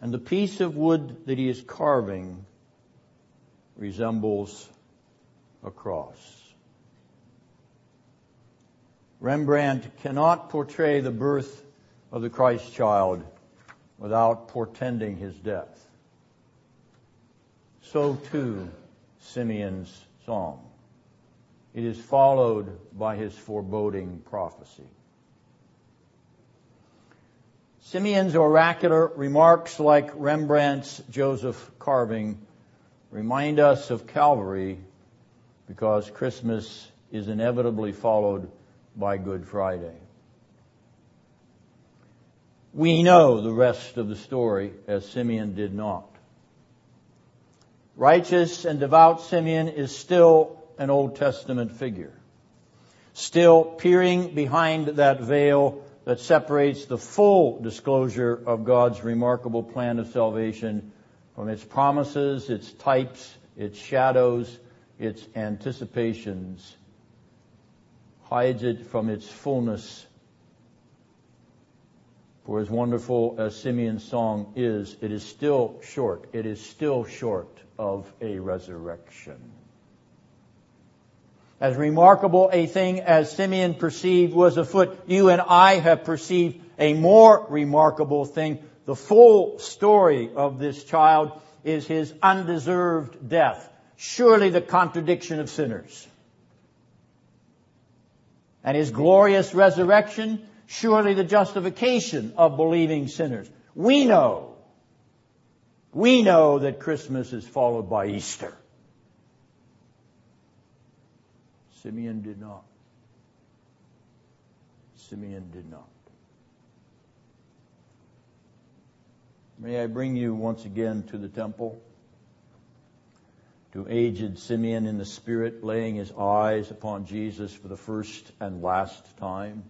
And the piece of wood that he is carving resembles a cross. Rembrandt cannot portray the birth of the Christ child without portending his death. So too, Simeon's song. It is followed by his foreboding prophecy. Simeon's oracular remarks, like Rembrandt's Joseph carving, remind us of Calvary because Christmas is inevitably followed by Good Friday. We know the rest of the story as Simeon did not. Righteous and devout Simeon is still an Old Testament figure, still peering behind that veil that separates the full disclosure of God's remarkable plan of salvation from its promises, its types, its shadows, its anticipations, hides it from its fullness. For as wonderful as Simeon's song is, it is still short. It is still short of a resurrection. As remarkable a thing as Simeon perceived was afoot, you and I have perceived a more remarkable thing. The full story of this child is his undeserved death. Surely the contradiction of sinners. And his glorious resurrection, surely the justification of believing sinners. We know, we know that Christmas is followed by Easter. Simeon did not. Simeon did not. May I bring you once again to the temple, to aged Simeon in the Spirit, laying his eyes upon Jesus for the first and last time.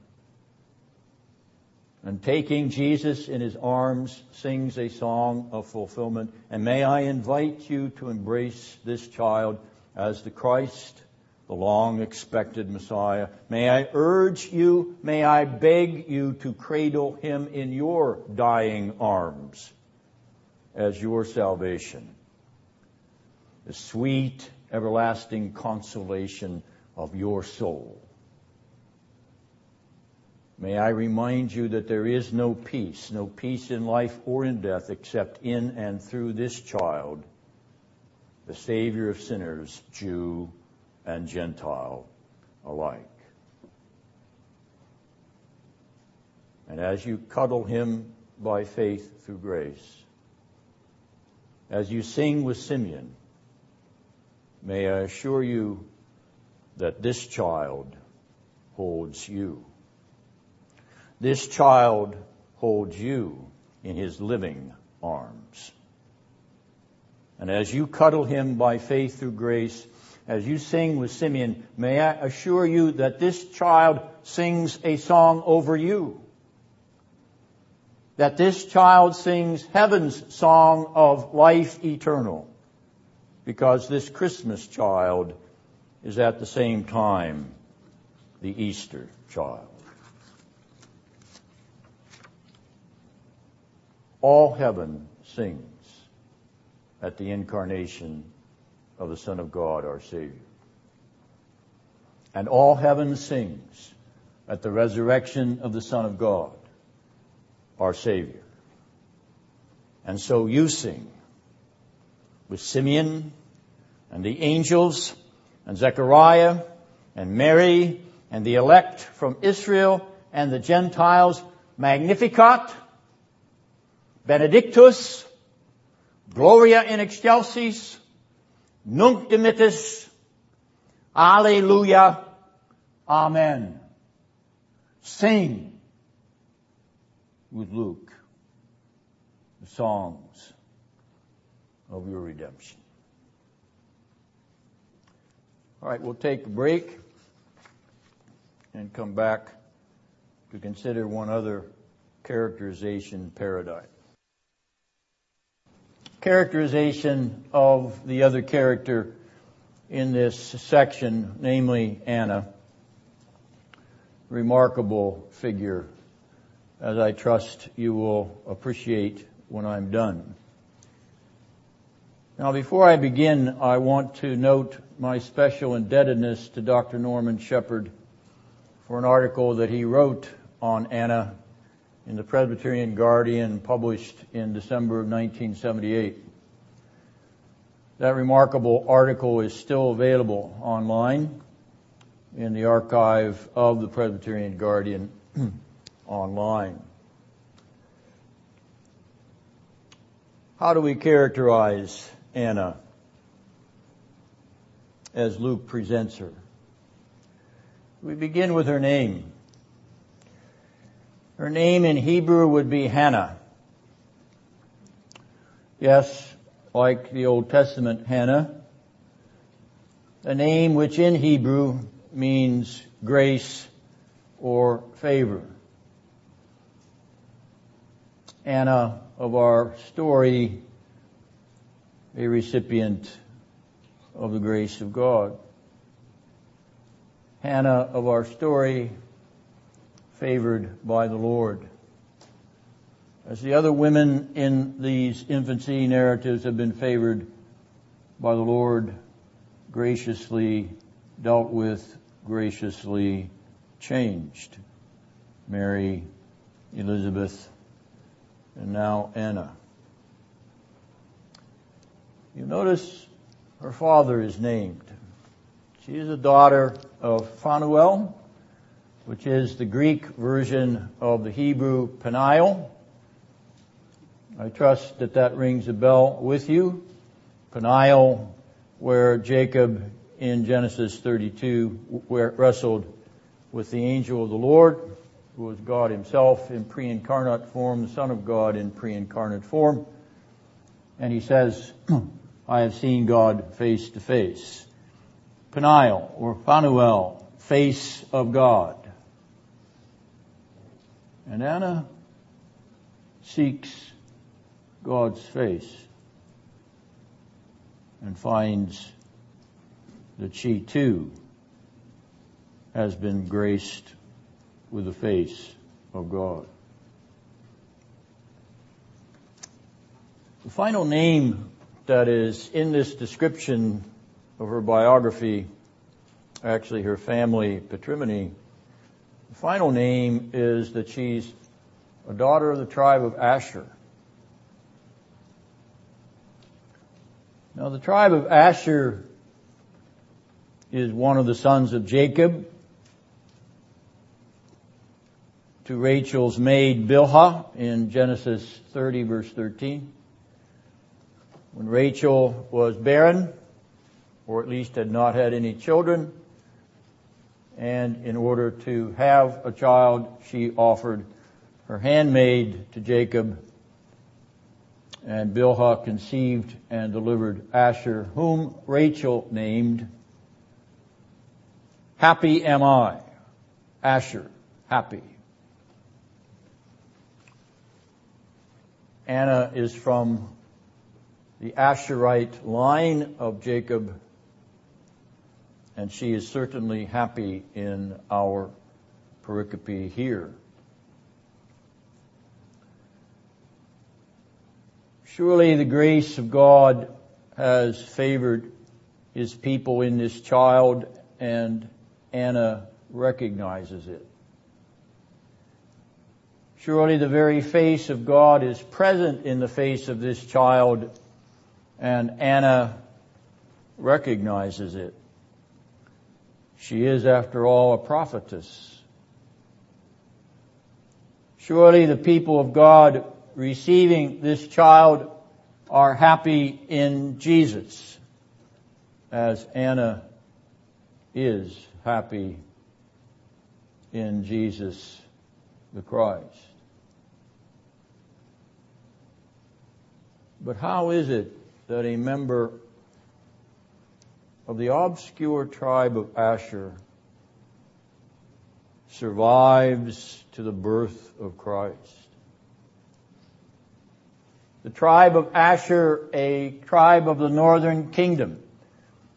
And taking Jesus in his arms, sings a song of fulfillment. And may I invite you to embrace this child as the Christ, the long expected Messiah. May I urge you, may I beg you to cradle him in your dying arms as your salvation. The sweet, everlasting consolation of your soul. May I remind you that there is no peace, no peace in life or in death except in and through this child, the Savior of sinners, Jew and Gentile alike. And as you cuddle him by faith through grace, as you sing with Simeon, may I assure you that this child holds you. This child holds you in his living arms. And as you cuddle him by faith through grace, as you sing with Simeon, may I assure you that this child sings a song over you that this child sings heaven's song of life eternal because this Christmas child is at the same time the Easter child. All heaven sings at the incarnation of the Son of God, our Savior. And all heaven sings at the resurrection of the Son of God our Savior. And so you sing with Simeon and the angels and Zechariah and Mary and the elect from Israel and the Gentiles, Magnificat, Benedictus, Gloria in excelsis, Nunc dimittis, Alleluia, Amen. Sing with Luke the songs of your redemption. All right, we'll take a break and come back to consider one other characterization paradigm. Characterization of the other character in this section, namely Anna. Remarkable figure as I trust you will appreciate when I'm done. Now, before I begin, I want to note my special indebtedness to Dr. Norman Shepherd for an article that he wrote on Anna in the Presbyterian Guardian published in December of 1978. That remarkable article is still available online in the archive of the Presbyterian Guardian <clears throat> online. How do we characterize Anna as Luke presents her? We begin with her name. Her name in Hebrew would be Hannah. Yes, like the Old Testament Hannah, a name which in Hebrew means grace or favor. Anna of our story, a recipient of the grace of God. Hannah of our story, favored by the Lord. As the other women in these infancy narratives have been favored by the Lord, graciously dealt with, graciously changed. Mary, Elizabeth, and now Anna. You notice her father is named. She is a daughter of Phanuel, which is the Greek version of the Hebrew Peniel. I trust that that rings a bell with you. Peniel, where Jacob in Genesis 32 wrestled with the angel of the Lord. who was God himself in pre-incarnate form, the Son of God in pre-incarnate form. And he says, <clears throat> I have seen God face to face. Peniel or Phanuel, face of God. And Anna seeks God's face and finds that she too has been graced with the face of God. The final name that is in this description of her biography, actually her family patrimony, final name is that she's a daughter of the tribe of Asher. Now the tribe of Asher is one of the sons of Jacob to Rachel's maid Bilhah in Genesis 30 verse 13. When Rachel was barren, or at least had not had any children, and in order to have a child, she offered her handmaid to Jacob, and Bilhah conceived and delivered Asher, whom Rachel named Happy am I. Asher, happy. Anna is from the Asherite line of Jacob, and she is certainly happy in our pericope here. Surely the grace of God has favored his people in this child, and Anna recognizes it. Surely the very face of God is present in the face of this child, and Anna recognizes it. She is, after all, a prophetess. Surely the people of God receiving this child are happy in Jesus, as Anna is happy in Jesus the Christ. But how is it that a member of the obscure tribe of Asher survives to the birth of Christ? The tribe of Asher, a tribe of the northern kingdom,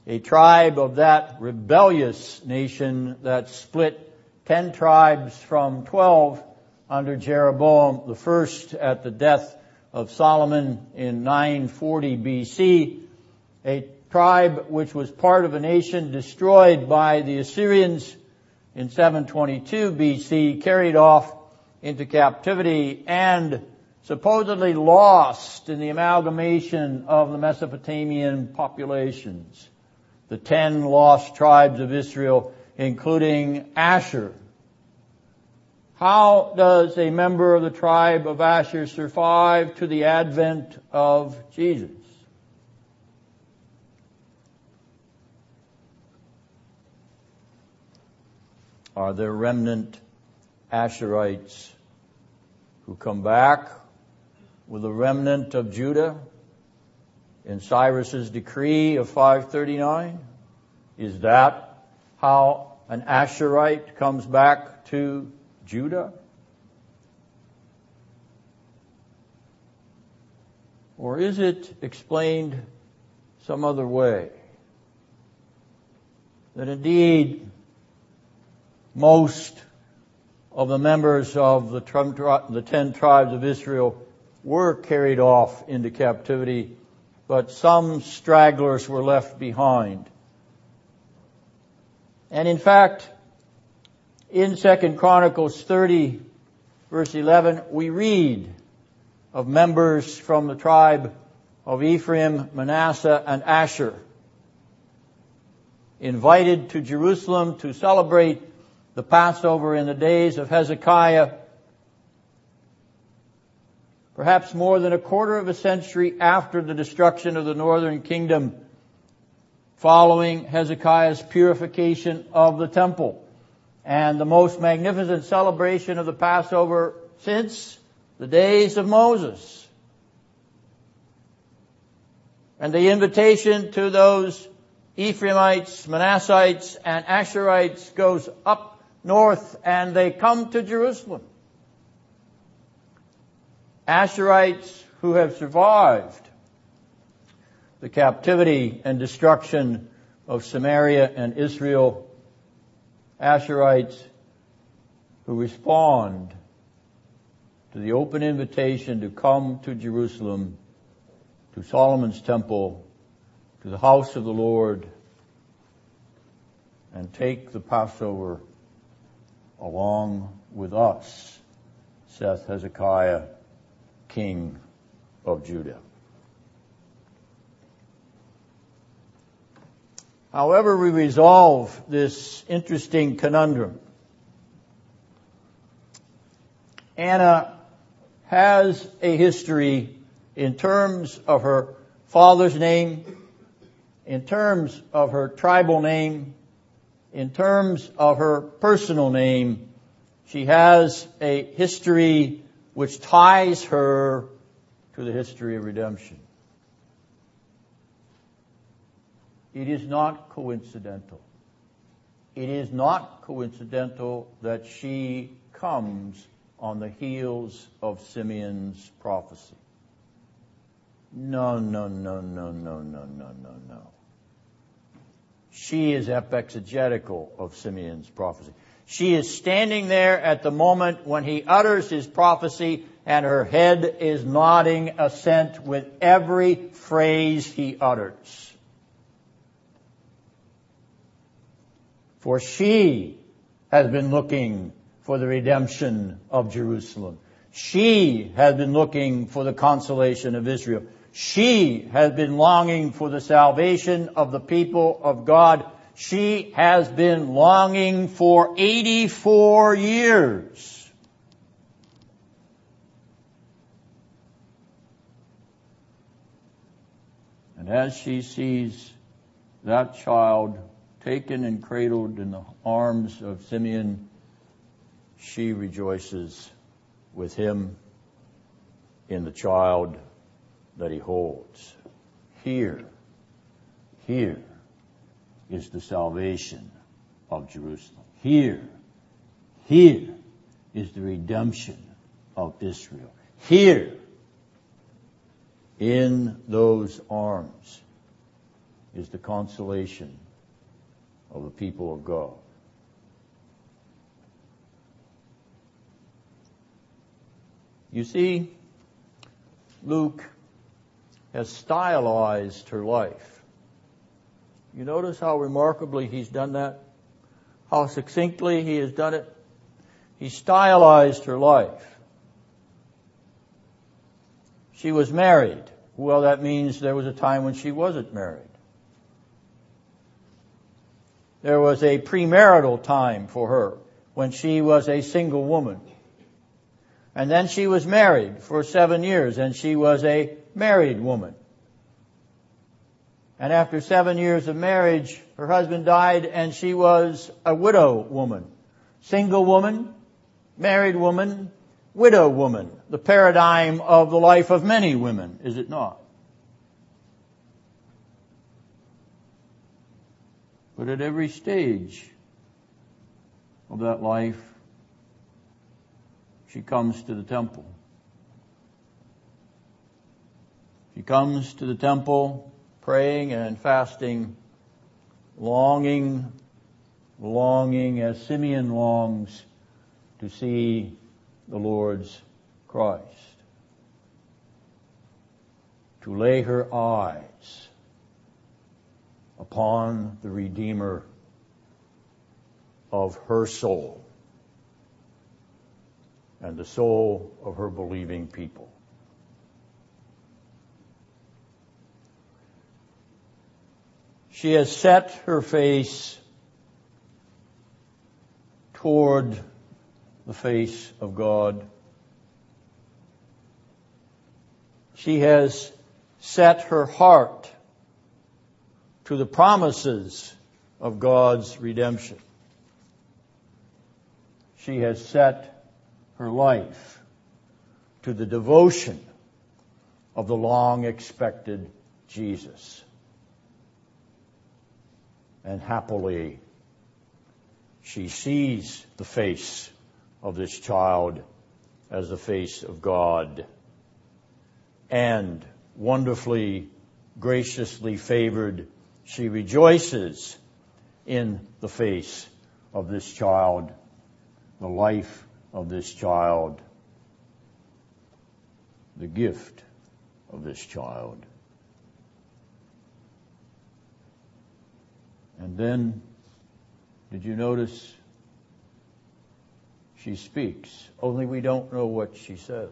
a tribe of that rebellious nation that split ten tribes from twelve under Jeroboam the first at the death of Solomon in 940 BC, a tribe which was part of a nation destroyed by the Assyrians in 722 BC, carried off into captivity and supposedly lost in the amalgamation of the Mesopotamian populations the ten lost tribes of Israel, including Asher. How does a member of the tribe of Asher survive to the advent of Jesus? Are there remnant Asherites who come back with a remnant of Judah in Cyrus's decree of 539? Is that how an Asherite comes back to Judah? Or is it explained some other way? That indeed most of the members of the, the ten tribes of Israel were carried off into captivity but some stragglers were left behind. And in fact, in 2 Chronicles 30 verse 11, we read of members from the tribe of Ephraim, Manasseh, and Asher invited to Jerusalem to celebrate the Passover in the days of Hezekiah perhaps more than a quarter of a century after the destruction of the northern kingdom, following Hezekiah's purification of the temple and the most magnificent celebration of the Passover since the days of Moses. And the invitation to those Ephraimites, Manassites, and Asherites goes up north and they come to Jerusalem. Asherites who have survived the captivity and destruction of Samaria and Israel, Asherites who respond to the open invitation to come to Jerusalem, to Solomon's temple, to the house of the Lord, and take the Passover along with us, saith Hezekiah, king of Judah. However we resolve this interesting conundrum, Anna has a history in terms of her father's name, in terms of her tribal name, in terms of her personal name. She has a history which ties her to the history of redemption. It is not coincidental. It is not coincidental that she comes on the heels of Simeon's prophecy. No, no, no, no, no, no, no, no, no. She is epexegetical of Simeon's prophecy. She is standing there at the moment when he utters his prophecy and her head is nodding assent with every phrase he utters. For she has been looking for the redemption of Jerusalem. She has been looking for the consolation of Israel. She has been longing for the salvation of the people of God. She has been longing for 84 years. And as she sees that child taken and cradled in the arms of Simeon, she rejoices with him in the child that he holds. Here, here is the salvation of Jerusalem. Here, here is the redemption of Israel. Here, in those arms, is the consolation of the people of God. You see, Luke has stylized her life. You notice how remarkably he's done that? How succinctly he has done it? He stylized her life. She was married. Well, that means there was a time when she wasn't married. There was a premarital time for her when she was a single woman. And then she was married for seven years and she was a married woman. And after seven years of marriage, her husband died and she was a widow woman. Single woman, married woman, widow woman. The paradigm of the life of many women, is it not? But at every stage of that life, she comes to the temple. She comes to the temple praying and fasting, longing, longing as Simeon longs to see the Lord's Christ. To lay her eyes upon the Redeemer of her soul and the soul of her believing people. She has set her face toward the face of God. She has set her heart to the promises of God's redemption. she has set her life to the devotion of the long expected Jesus. And happily, she sees the face of this child as the face of God. And wonderfully, graciously favored, she rejoices in the face of this child, the life of this child, the gift of this child. And then, did you notice she speaks, only we don't know what she says.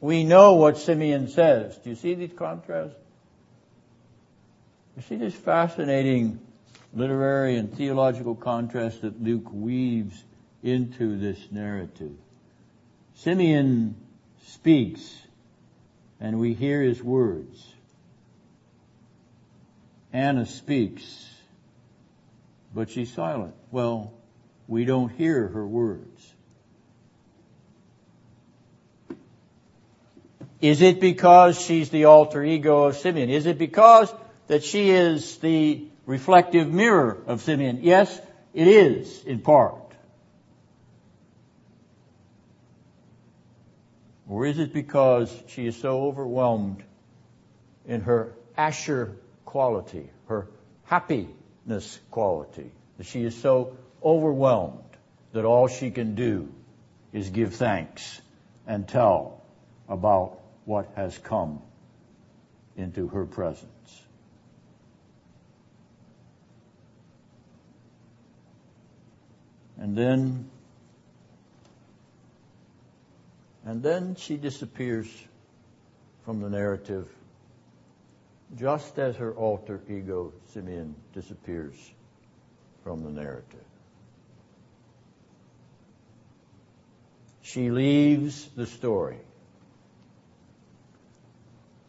We know what Simeon says. Do you see these contrasts? You see this fascinating literary and theological contrast that Luke weaves into this narrative. Simeon speaks and we hear his words. Anna speaks, but she's silent. Well, we don't hear her words. Is it because she's the alter ego of Simeon? Is it because that she is the reflective mirror of Simeon? Yes, it is, in part. Or is it because she is so overwhelmed in her Asher quality, her happiness quality, she is so overwhelmed that all she can do is give thanks and tell about what has come into her presence. And then, and then she disappears from the narrative just as her alter ego, Simeon, disappears from the narrative. She leaves the story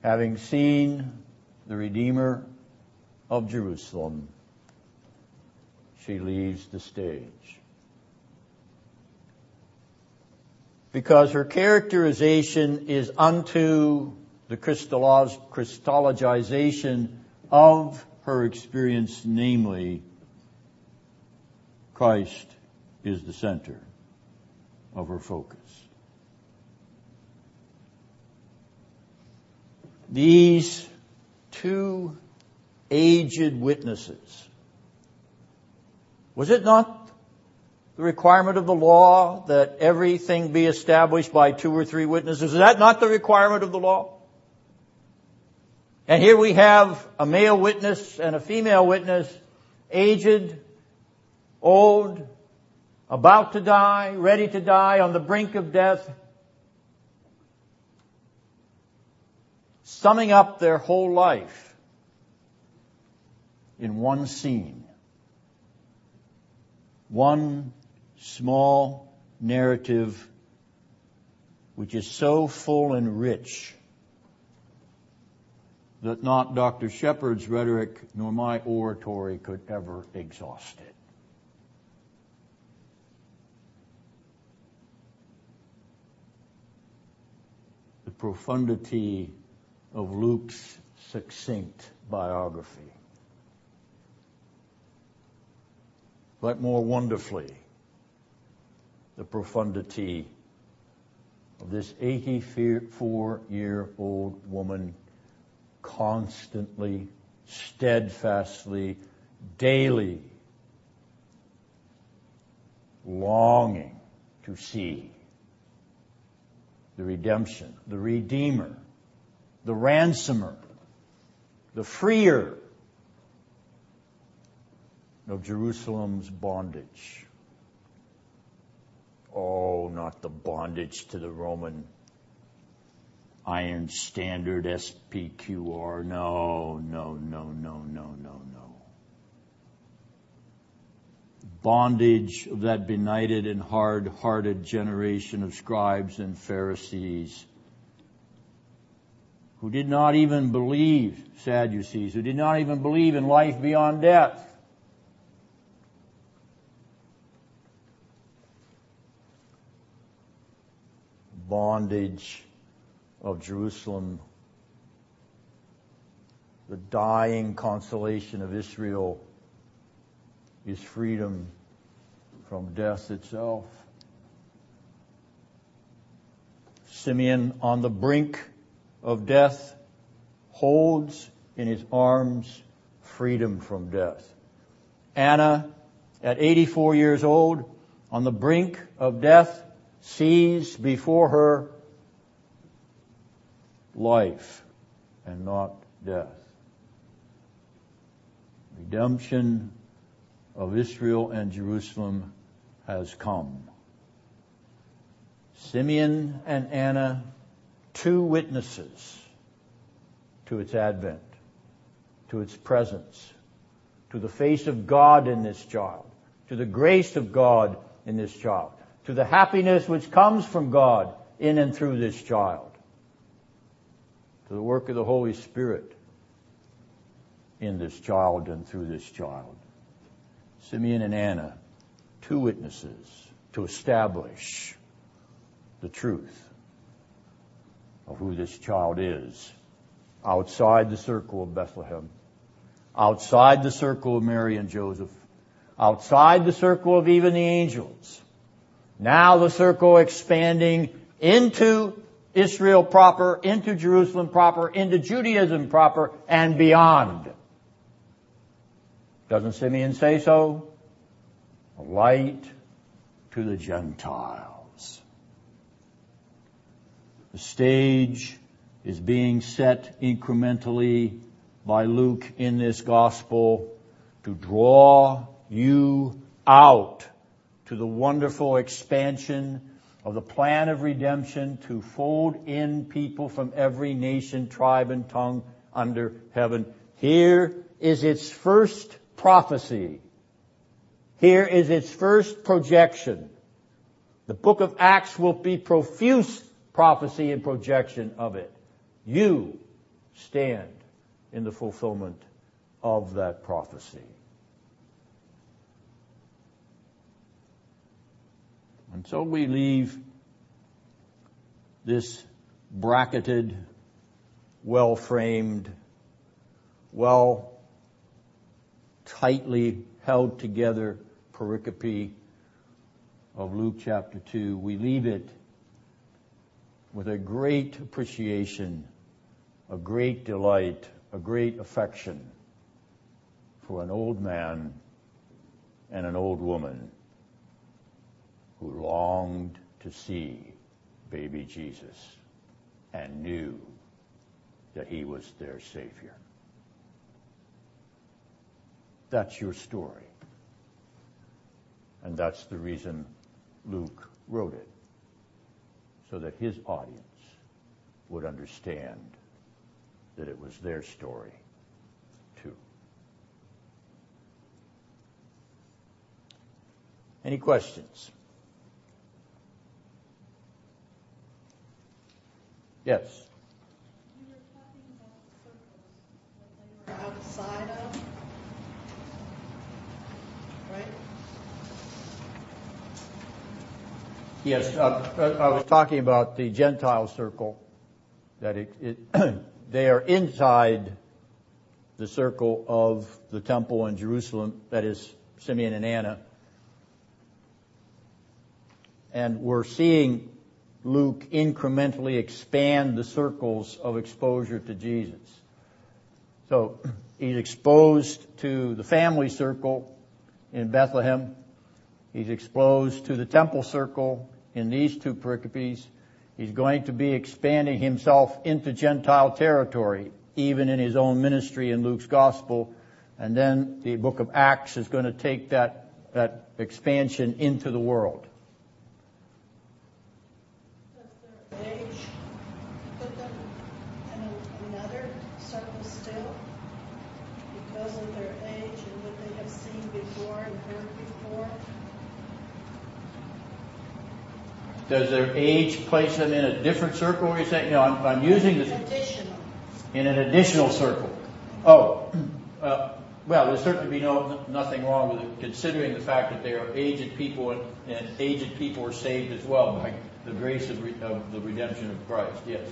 having seen the Redeemer of Jerusalem, she leaves the stage. Because her characterization is unto the Christologization of her experience, namely, Christ is the center of her focus. These two aged witnesses, was it not the requirement of the law that everything be established by two or three witnesses? Is that not the requirement of the law? And here we have a male witness and a female witness, aged, old, about to die, ready to die, on the brink of death, summing up their whole life in one scene. One small narrative which is so full and rich that not Dr. Shepherd's rhetoric nor my oratory could ever exhaust it. The profundity of Luke's succinct biography. But more wonderfully, the profundity of this 84 year old woman constantly, steadfastly, daily longing to see the redemption, the Redeemer, the ransomer, the freer of Jerusalem's bondage. Oh, not the bondage to the Roman iron standard SPQR. No, no, no, no, no, no, no. Bondage of that benighted and hard hearted generation of scribes and Pharisees who did not even believe, Sadducees, who did not even believe in life beyond death. Bondage of Jerusalem, the dying consolation of Israel is freedom from death itself. Simeon on the brink of death holds in his arms freedom from death. Anna, at 84 years old, on the brink of death, sees before her life and not death. Redemption of Israel and Jerusalem has come. Simeon and Anna, two witnesses to its advent, to its presence, to the face of God in this child, to the grace of God in this child, to the happiness which comes from God in and through this child, to the work of the Holy Spirit in this child and through this child. Simeon and Anna, two witnesses to establish the truth of who this child is outside the circle of Bethlehem, outside the circle of Mary and Joseph, outside the circle of even the angels. Now the circle expanding into Israel proper, into Jerusalem proper, into Judaism proper, and beyond. Doesn't Simeon say so? A light to the Gentiles. The stage is being set incrementally by Luke in this gospel to draw you out to the wonderful expansion of the plan of redemption to fold in people from every nation, tribe, and tongue under heaven. Here is its first prophecy. Here is its first projection. The book of Acts will be profuse prophecy and projection of it. You stand in the fulfillment of that prophecy. And so we leave this bracketed, well framed, well tightly held together pericope of Luke chapter 2. We leave it with a great appreciation, a great delight, a great affection for an old man and an old woman who longed to see baby Jesus and knew that he was their Savior. That's your story. And that's the reason Luke wrote it, so that his audience would understand that it was their story, too. Any questions? Yes. You were talking about circles that they were outside of, right? Yes, uh, I was talking about the Gentile circle, that <clears throat> they are inside the circle of the temple in Jerusalem, that is Simeon and Anna. And we're seeing Luke incrementally expand the circles of exposure to Jesus. So he's exposed to the family circle in Bethlehem. He's exposed to the temple circle in these two pericopes. He's going to be expanding himself into Gentile territory, even in his own ministry in Luke's gospel. And then the book of Acts is going to take that, that expansion into the world. Does their age put them in a- another circle still? Because of their age and what they have seen before and heard before? Does their age place them in a different circle? Or you saying, you know, I'm, I'm using this Additional. in an additional circle. Oh, uh, well, there's certainly be no nothing wrong with it, considering the fact that they are aged people and, and aged people are saved as well by the grace of, re- of the redemption of Christ. Yes.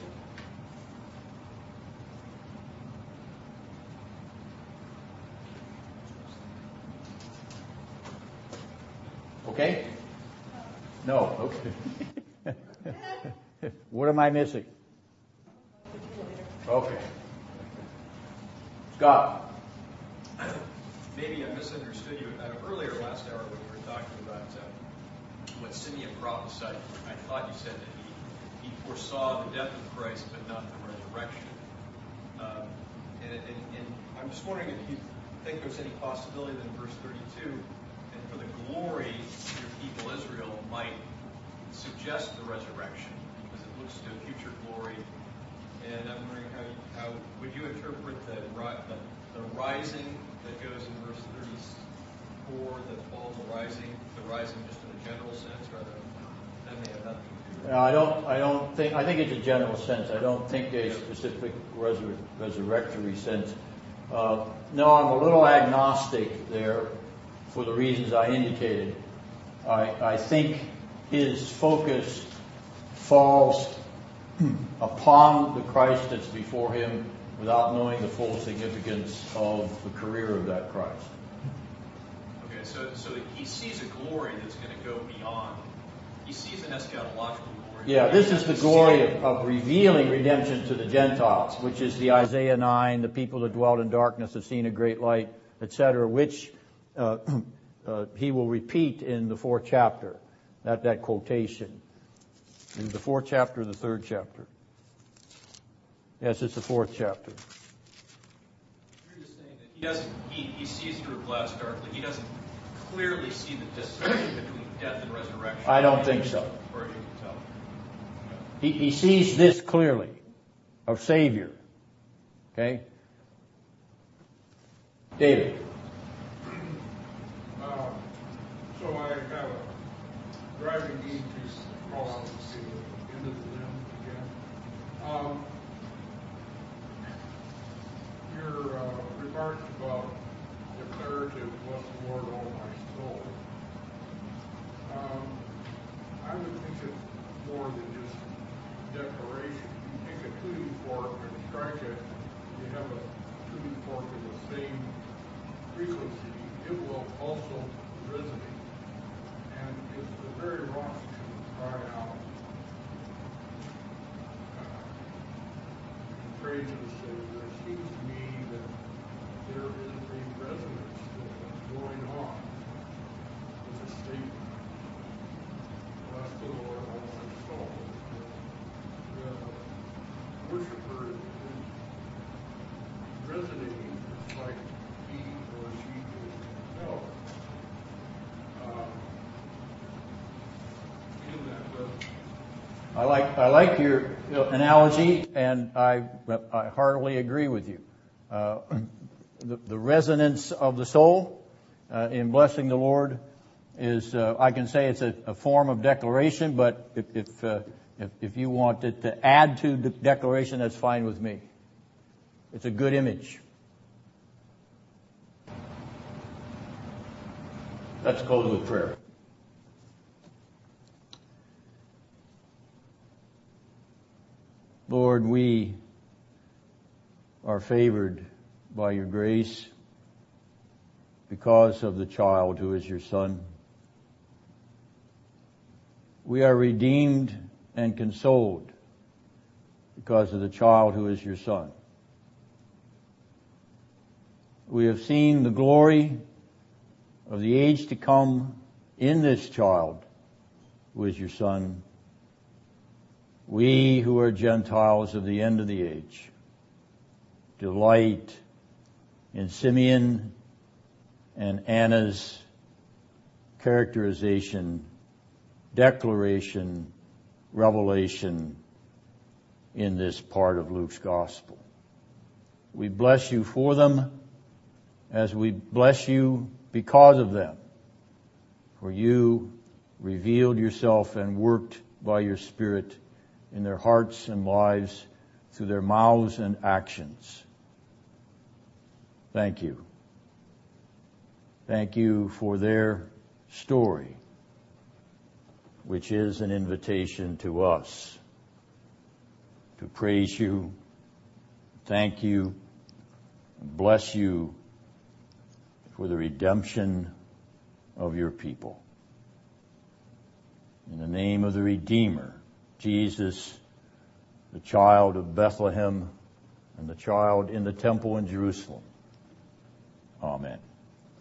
Okay? No. Okay. <laughs> what am I missing? Okay. Scott. Maybe I misunderstood you. Uh, earlier last hour when you were talking about uh, what Simeon prophesied, I thought you said that he, he foresaw the death of Christ but not the resurrection. Um, and, and, and I'm just wondering if you think there's any possibility that in verse 32, and for the glory people Israel might suggest the resurrection because it looks to future glory. And I'm wondering how, how would you interpret the, the, the rising that goes in verse 34, that Paul's rising, the rising just in a general sense, rather that may have nothing to do No, I don't. I don't think. I think it's a general sense. I don't think a specific resur- resurrectory sense. Uh, no, I'm a little agnostic there, for the reasons I indicated. I, think his focus falls upon the Christ that's before him, without knowing the full significance of the career of that Christ. Okay, so so he sees a glory that's going to go beyond. He sees an eschatological glory. Yeah, this is the glory of, of revealing redemption to the Gentiles, which is the Isaiah 9, the people that dwelt in darkness have seen a great light, etc., which uh, Uh, he will repeat in the fourth chapter, that, that quotation. It the fourth chapter the third chapter? Yes, it's the fourth chapter. You're just saying that he doesn't. He, he sees through a glass darkly. He doesn't clearly see the distinction between death and resurrection. I don't think so. Or you can tell. He, he sees this clearly of Savior. Okay? David. Uh, So I have a driving need to call out to see the end of the limb again. Um, Your uh, remarks about declarative, bless the Lord, all my soul. Um, I would think it's more than just declaration. You take a tuning fork and strike it, you have a tuning fork in the same frequency, it will also resonate. And the very rocks can cry out, uh, in praise of the Savior, it seems to me that there is a resonance that is going on with the statement. Bless the Lord, all my soul. The worshiper is resonating just like he or she is himself. Um, in that resonance. I like I like your analogy, and I I heartily agree with you. Uh, <clears throat> the, the resonance of the soul uh, in blessing the Lord is uh, I can say it's a, a form of declaration, but if if, uh, if if you want it to add to the declaration, that's fine with me. It's a good image. Let's close with prayer. Lord, we are favored by your grace because of the child who is your son. We are redeemed and consoled because of the child who is your son. We have seen the glory of the age to come in this child who is your son we who are Gentiles of the end of the age delight in Simeon and Anna's characterization, declaration, revelation in this part of Luke's gospel. We bless you for them as we bless you because of them. For you revealed yourself and worked by your Spirit in their hearts and lives through their mouths and actions. Thank you. Thank you for their story. which is an invitation to us to praise you, thank you, bless you for the redemption of your people. In the name of the Redeemer, Jesus, the child of Bethlehem and the child in the temple in Jerusalem. Amen.